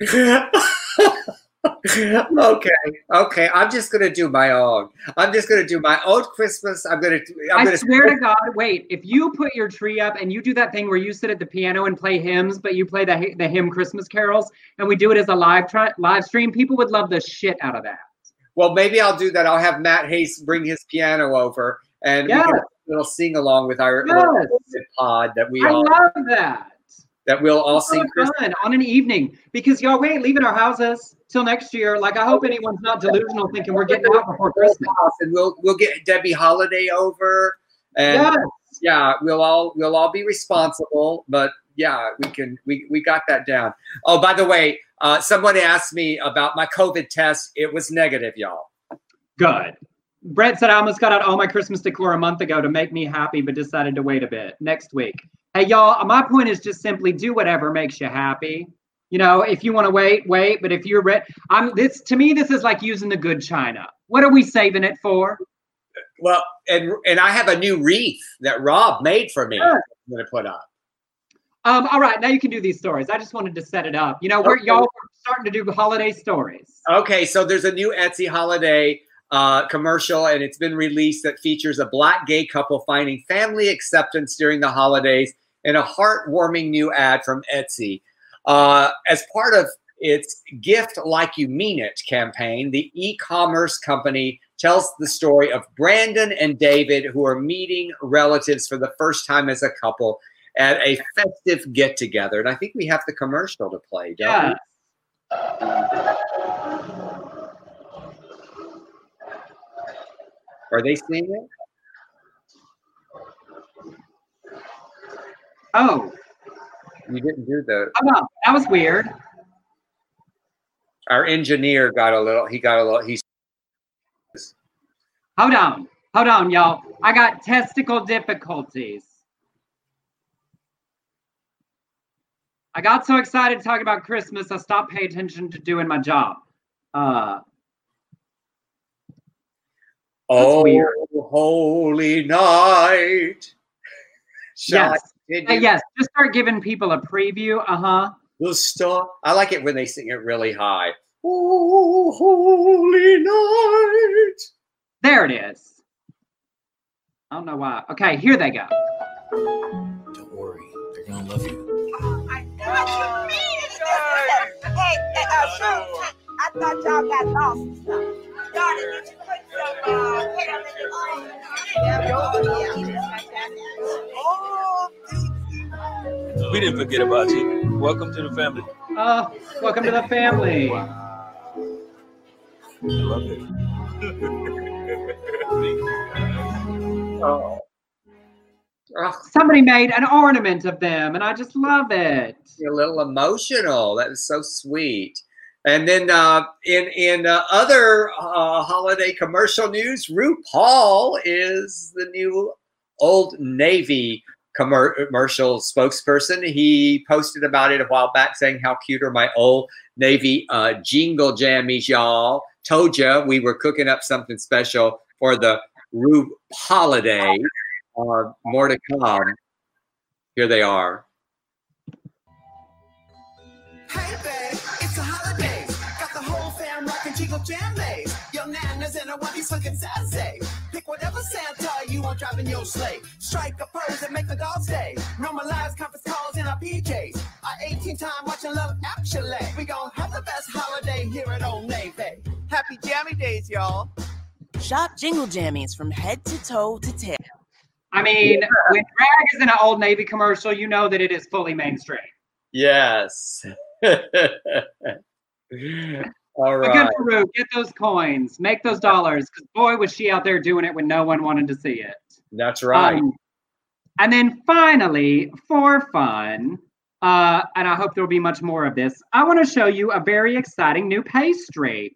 [LAUGHS] okay, okay. I'm just gonna do my own. I'm just gonna do my own Christmas. I'm gonna. I'm I gonna swear to God, wait, if you put your tree up and you do that thing where you sit at the piano and play hymns, but you play the, the hymn Christmas carols, and we do it as a live tri- live stream, people would love the shit out of that. Well, maybe I'll do that. I'll have Matt Hayes bring his piano over, and Yes. we can little sing along with our Yes. little pod that we I all love that. that we'll all So sing. Fun on an evening because y'all we ain't leaving our houses till next year. Like I hope anyone's not delusional thinking we're getting out before Christmas. and we'll we'll get Debbie Holiday over, and Yes. yeah, we'll all we'll all be responsible. But yeah, we can we we got that down. Oh, by the way, uh, somebody asked me about my COVID test. It was negative, y'all. Good. Brett said I almost got out all my Christmas decor a month ago to make me happy, but decided to wait a bit. Next week. Hey y'all, my point is just simply do whatever makes you happy. You know, if you want to wait, wait. But if you're ready, I'm this to me, this is like using the good china. What are we saving it for? Well, and and I have a new wreath that Rob made for me. Sure. I'm gonna put up. Um, all right, now you can do these stories. I just wanted to set it up. You know, we're Okay. y'all are starting to do holiday stories. Okay, so there's a new Etsy holiday uh, commercial, and it's been released that features a black gay couple finding family acceptance during the holidays in a heartwarming new ad from Etsy. Uh, as part of its Gift Like You Mean It campaign, the e commerce company tells the story of Brandon and David, who are meeting relatives for the first time as a couple at a festive get together. And I think we have the commercial to play, don't we? Yeah. Are they seeing it? Oh, You didn't do the. Oh, hold on. That was weird. Our engineer got a little. He got a little. He's. Hold on. Hold on, y'all. I got testicle difficulties. I got so excited talking about Christmas, I stopped paying attention to doing my job. Uh, Oh, weird. holy night. Shall yes. Uh, yes. Just start giving people a preview. Uh huh. The star. I like it when they sing it really high. Oh, holy night. There it is. I don't know why. Okay, here they go. Don't worry, they're gonna love you. Hey, hey, uh, Sue, I thought y'all got lost and stuff. Darling, did you put some uh, ketchup in the Oh, We didn't forget about you. Welcome to the family. Uh, welcome to the family. I love it. [LAUGHS] Oh. Ugh, Somebody made an ornament of them, and I just love it. a little emotional. That was so sweet. And then uh, in in uh, other uh, holiday commercial news, RuPaul is the new Old Navy commercial spokesperson. He posted about it a while back, saying how cute are my Old Navy uh, jingle jammies, y'all. Told ya we were cooking up something special for the Ru holiday. Uh, more to come. Here they are. Hey babe, it's the holidays. Got the whole fam rocking jingle jammies. Your nanas and a onesie funkin' sassy. Pick whatever Santa you want driving your sleigh. Strike a pose and make the dogs day. Normalize conference calls in our PJs. Our 18 time watching love actually. We gon' have the best holiday here at Old Navy. Happy jammy days, y'all. Shop Jingle Jammies from head to toe to tail. I mean, when drag is in an Old Navy commercial, you know that it is fully mainstream. Yes. [LAUGHS] All But good for Ru. Get those coins. Make those dollars. Because boy, was she out there doing it when no one wanted to see it. That's right. Um, and then finally, for fun, uh, and I hope there will be much more of this, I want to show you a very exciting new pastry.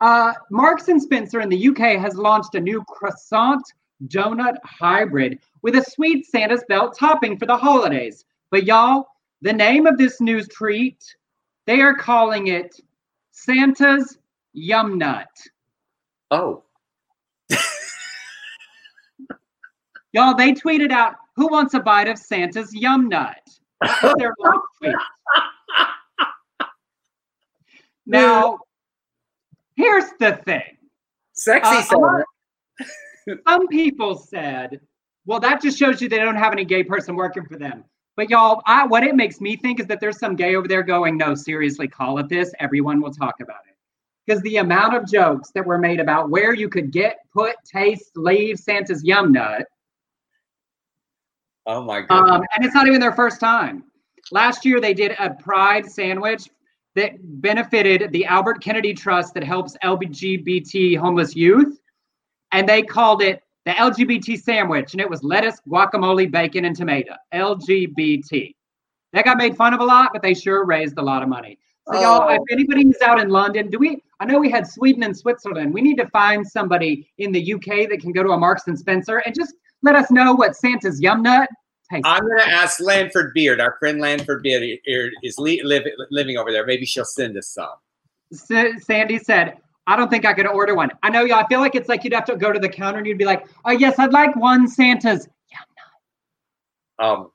Uh, Marks and Spencer in the UK has launched a new croissant donut hybrid with a sweet Santa's belt topping for the holidays. But y'all, the name of this new treat, they are calling it Santa's Yumnut. oh, [LAUGHS] Y'all, they tweeted out, "Who wants a bite of Santa's Yumnut?" That their last [LAUGHS] tweet. Now, here's the thing. sexy Uh, Santa. Some people said, "Well, that just shows you they don't have any gay person working for them." But y'all, I, what it makes me think is that there's some gay over there going, "No, seriously, call it this. Everyone will talk about it." Because the amount of jokes that were made about where you could get, put, taste, leave Santa's Yumnut Oh my God. Um, and it's not even their first time. Last year, they did a pride sandwich that benefited the Albert Kennedy Trust that helps LGBT homeless youth. And they called it the LGBT sandwich. And it was lettuce, guacamole, bacon, and tomato. LGBT. That got made fun of a lot, but they sure raised a lot of money. So, y'all, Oh. if anybody's out in London, do we? I know we had Sweden and Switzerland. We need to find somebody in the UK that can go to a Marks and Spencer and just let us know what Santa's Yumnut tastes I'm going to ask Lanford Beard, our friend Lanford Beard is li- live, living over there. Maybe she'll send us some. Sa- Sandy said, I don't think I could order one. I know, y'all. I feel like it's like you'd have to go to the counter and you'd be like, oh, yes, I'd like one Santa's. Um,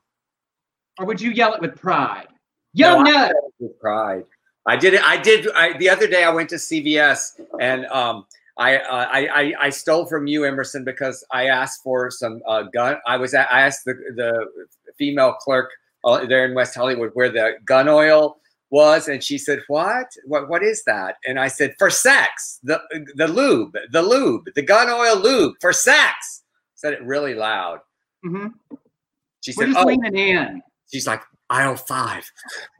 Or would you yell it with pride? No, Yum I- nut. with pride. I did it. I did. I, the other day, I went to CVS and um, I, uh, I I I stole from you, Emerson, because I asked for some uh, gun. I was at, I asked the the female clerk uh, there in West Hollywood where the gun oil was, and she said, "What? What? What is that?" And I said, "For sex, the the lube, the lube, the gun oil lube for sex." Said it really loud. hmm She said, "Oh." in. she's like aisle five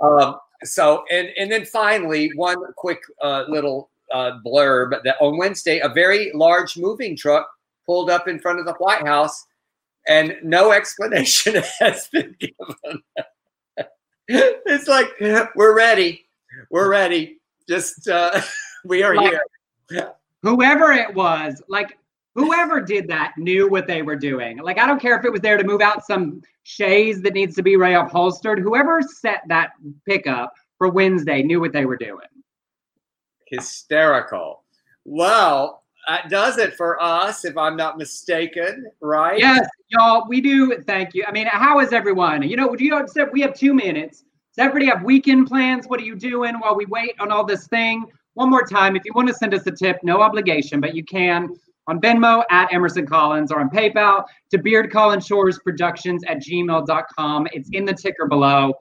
um, so and and then finally one quick uh, little uh, blurb that on wednesday a very large moving truck pulled up in front of the white house and no [LAUGHS] explanation [LAUGHS] has been given [LAUGHS] it's like we're ready we're ready just uh, [LAUGHS] we are Like- here Whoever it was, like whoever did that knew what they were doing. Like, I don't care if it was there to move out some chaise that needs to be reupholstered. Whoever set that pickup for Wednesday knew what they were doing. hysterical well that does it for us if i'm not mistaken right Yes, y'all, we do. Thank you. I mean, how is everyone? You know, you have, we have two minutes. Does everybody have weekend plans? What are you doing while we wait on all this thing? One more time, if you want to send us a tip, no obligation, but you can on Venmo at Emerson Collins or on PayPal to Beard Collins Shores Productions at gmail.com. It's in the ticker below.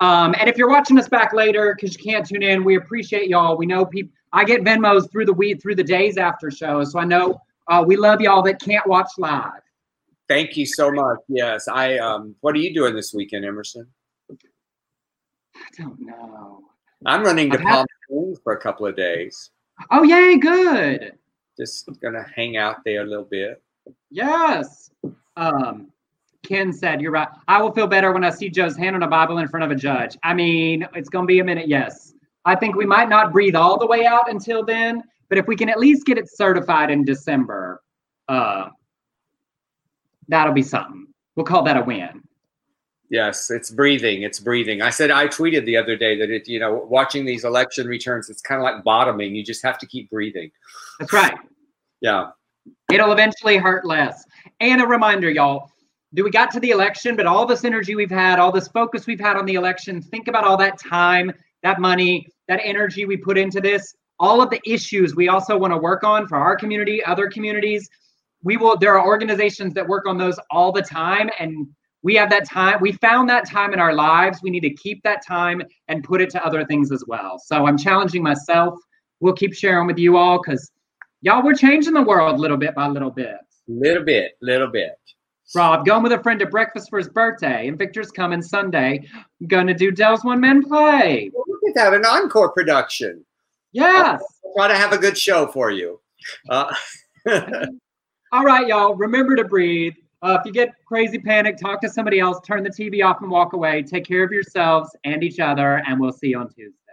Um, and if you're watching us back later because you can't tune in, we appreciate y'all. We know people. I get Venmos through the week, through the days after shows, so I know uh, we love y'all that can't watch live. Thank you so much. Yes, I. Um, what are you doing this weekend, Emerson? I don't know. I'm running to Palm Springs for a couple of days. Oh, yay, good. Just gonna hang out there a little bit. Yes. Um, Ken said, You're right. I will feel better when I see Joe's hand on a Bible in front of a judge. I mean, it's going to be a minute. Yes. I think we might not breathe all the way out until then, but if we can at least get it certified in December, uh, that'll be something. We'll call that a win. Yes, it's breathing. It's breathing. I said I tweeted the other day that it, you know, watching these election returns, it's kind of like bottoming. You just have to keep breathing. That's right. Yeah. It'll eventually hurt less. And a reminder, y'all, do we got to the election, but all this energy we've had, all this focus we've had on the election, think about all that time, that money, that energy we put into this, all of the issues we also want to work on for our community, other communities. We will, there are organizations that work on those all the time. And we have that time. We found that time in our lives. We need to keep that time and put it to other things as well. So I'm challenging myself. We'll keep sharing with you all because y'all, we're changing the world little bit by little bit. Little bit, little bit. Rob, going with a friend to breakfast for his birthday, and Victor's coming Sunday. I'm gonna do Del's one man play. Have an encore production. Yes. I'll try to have a good show for you. Uh, [LAUGHS] All right, y'all. Remember to breathe. Uh, if you get crazy panic, talk to somebody else. Turn the TV off and walk away. Take care of yourselves and each other, and we'll see you on Tuesday.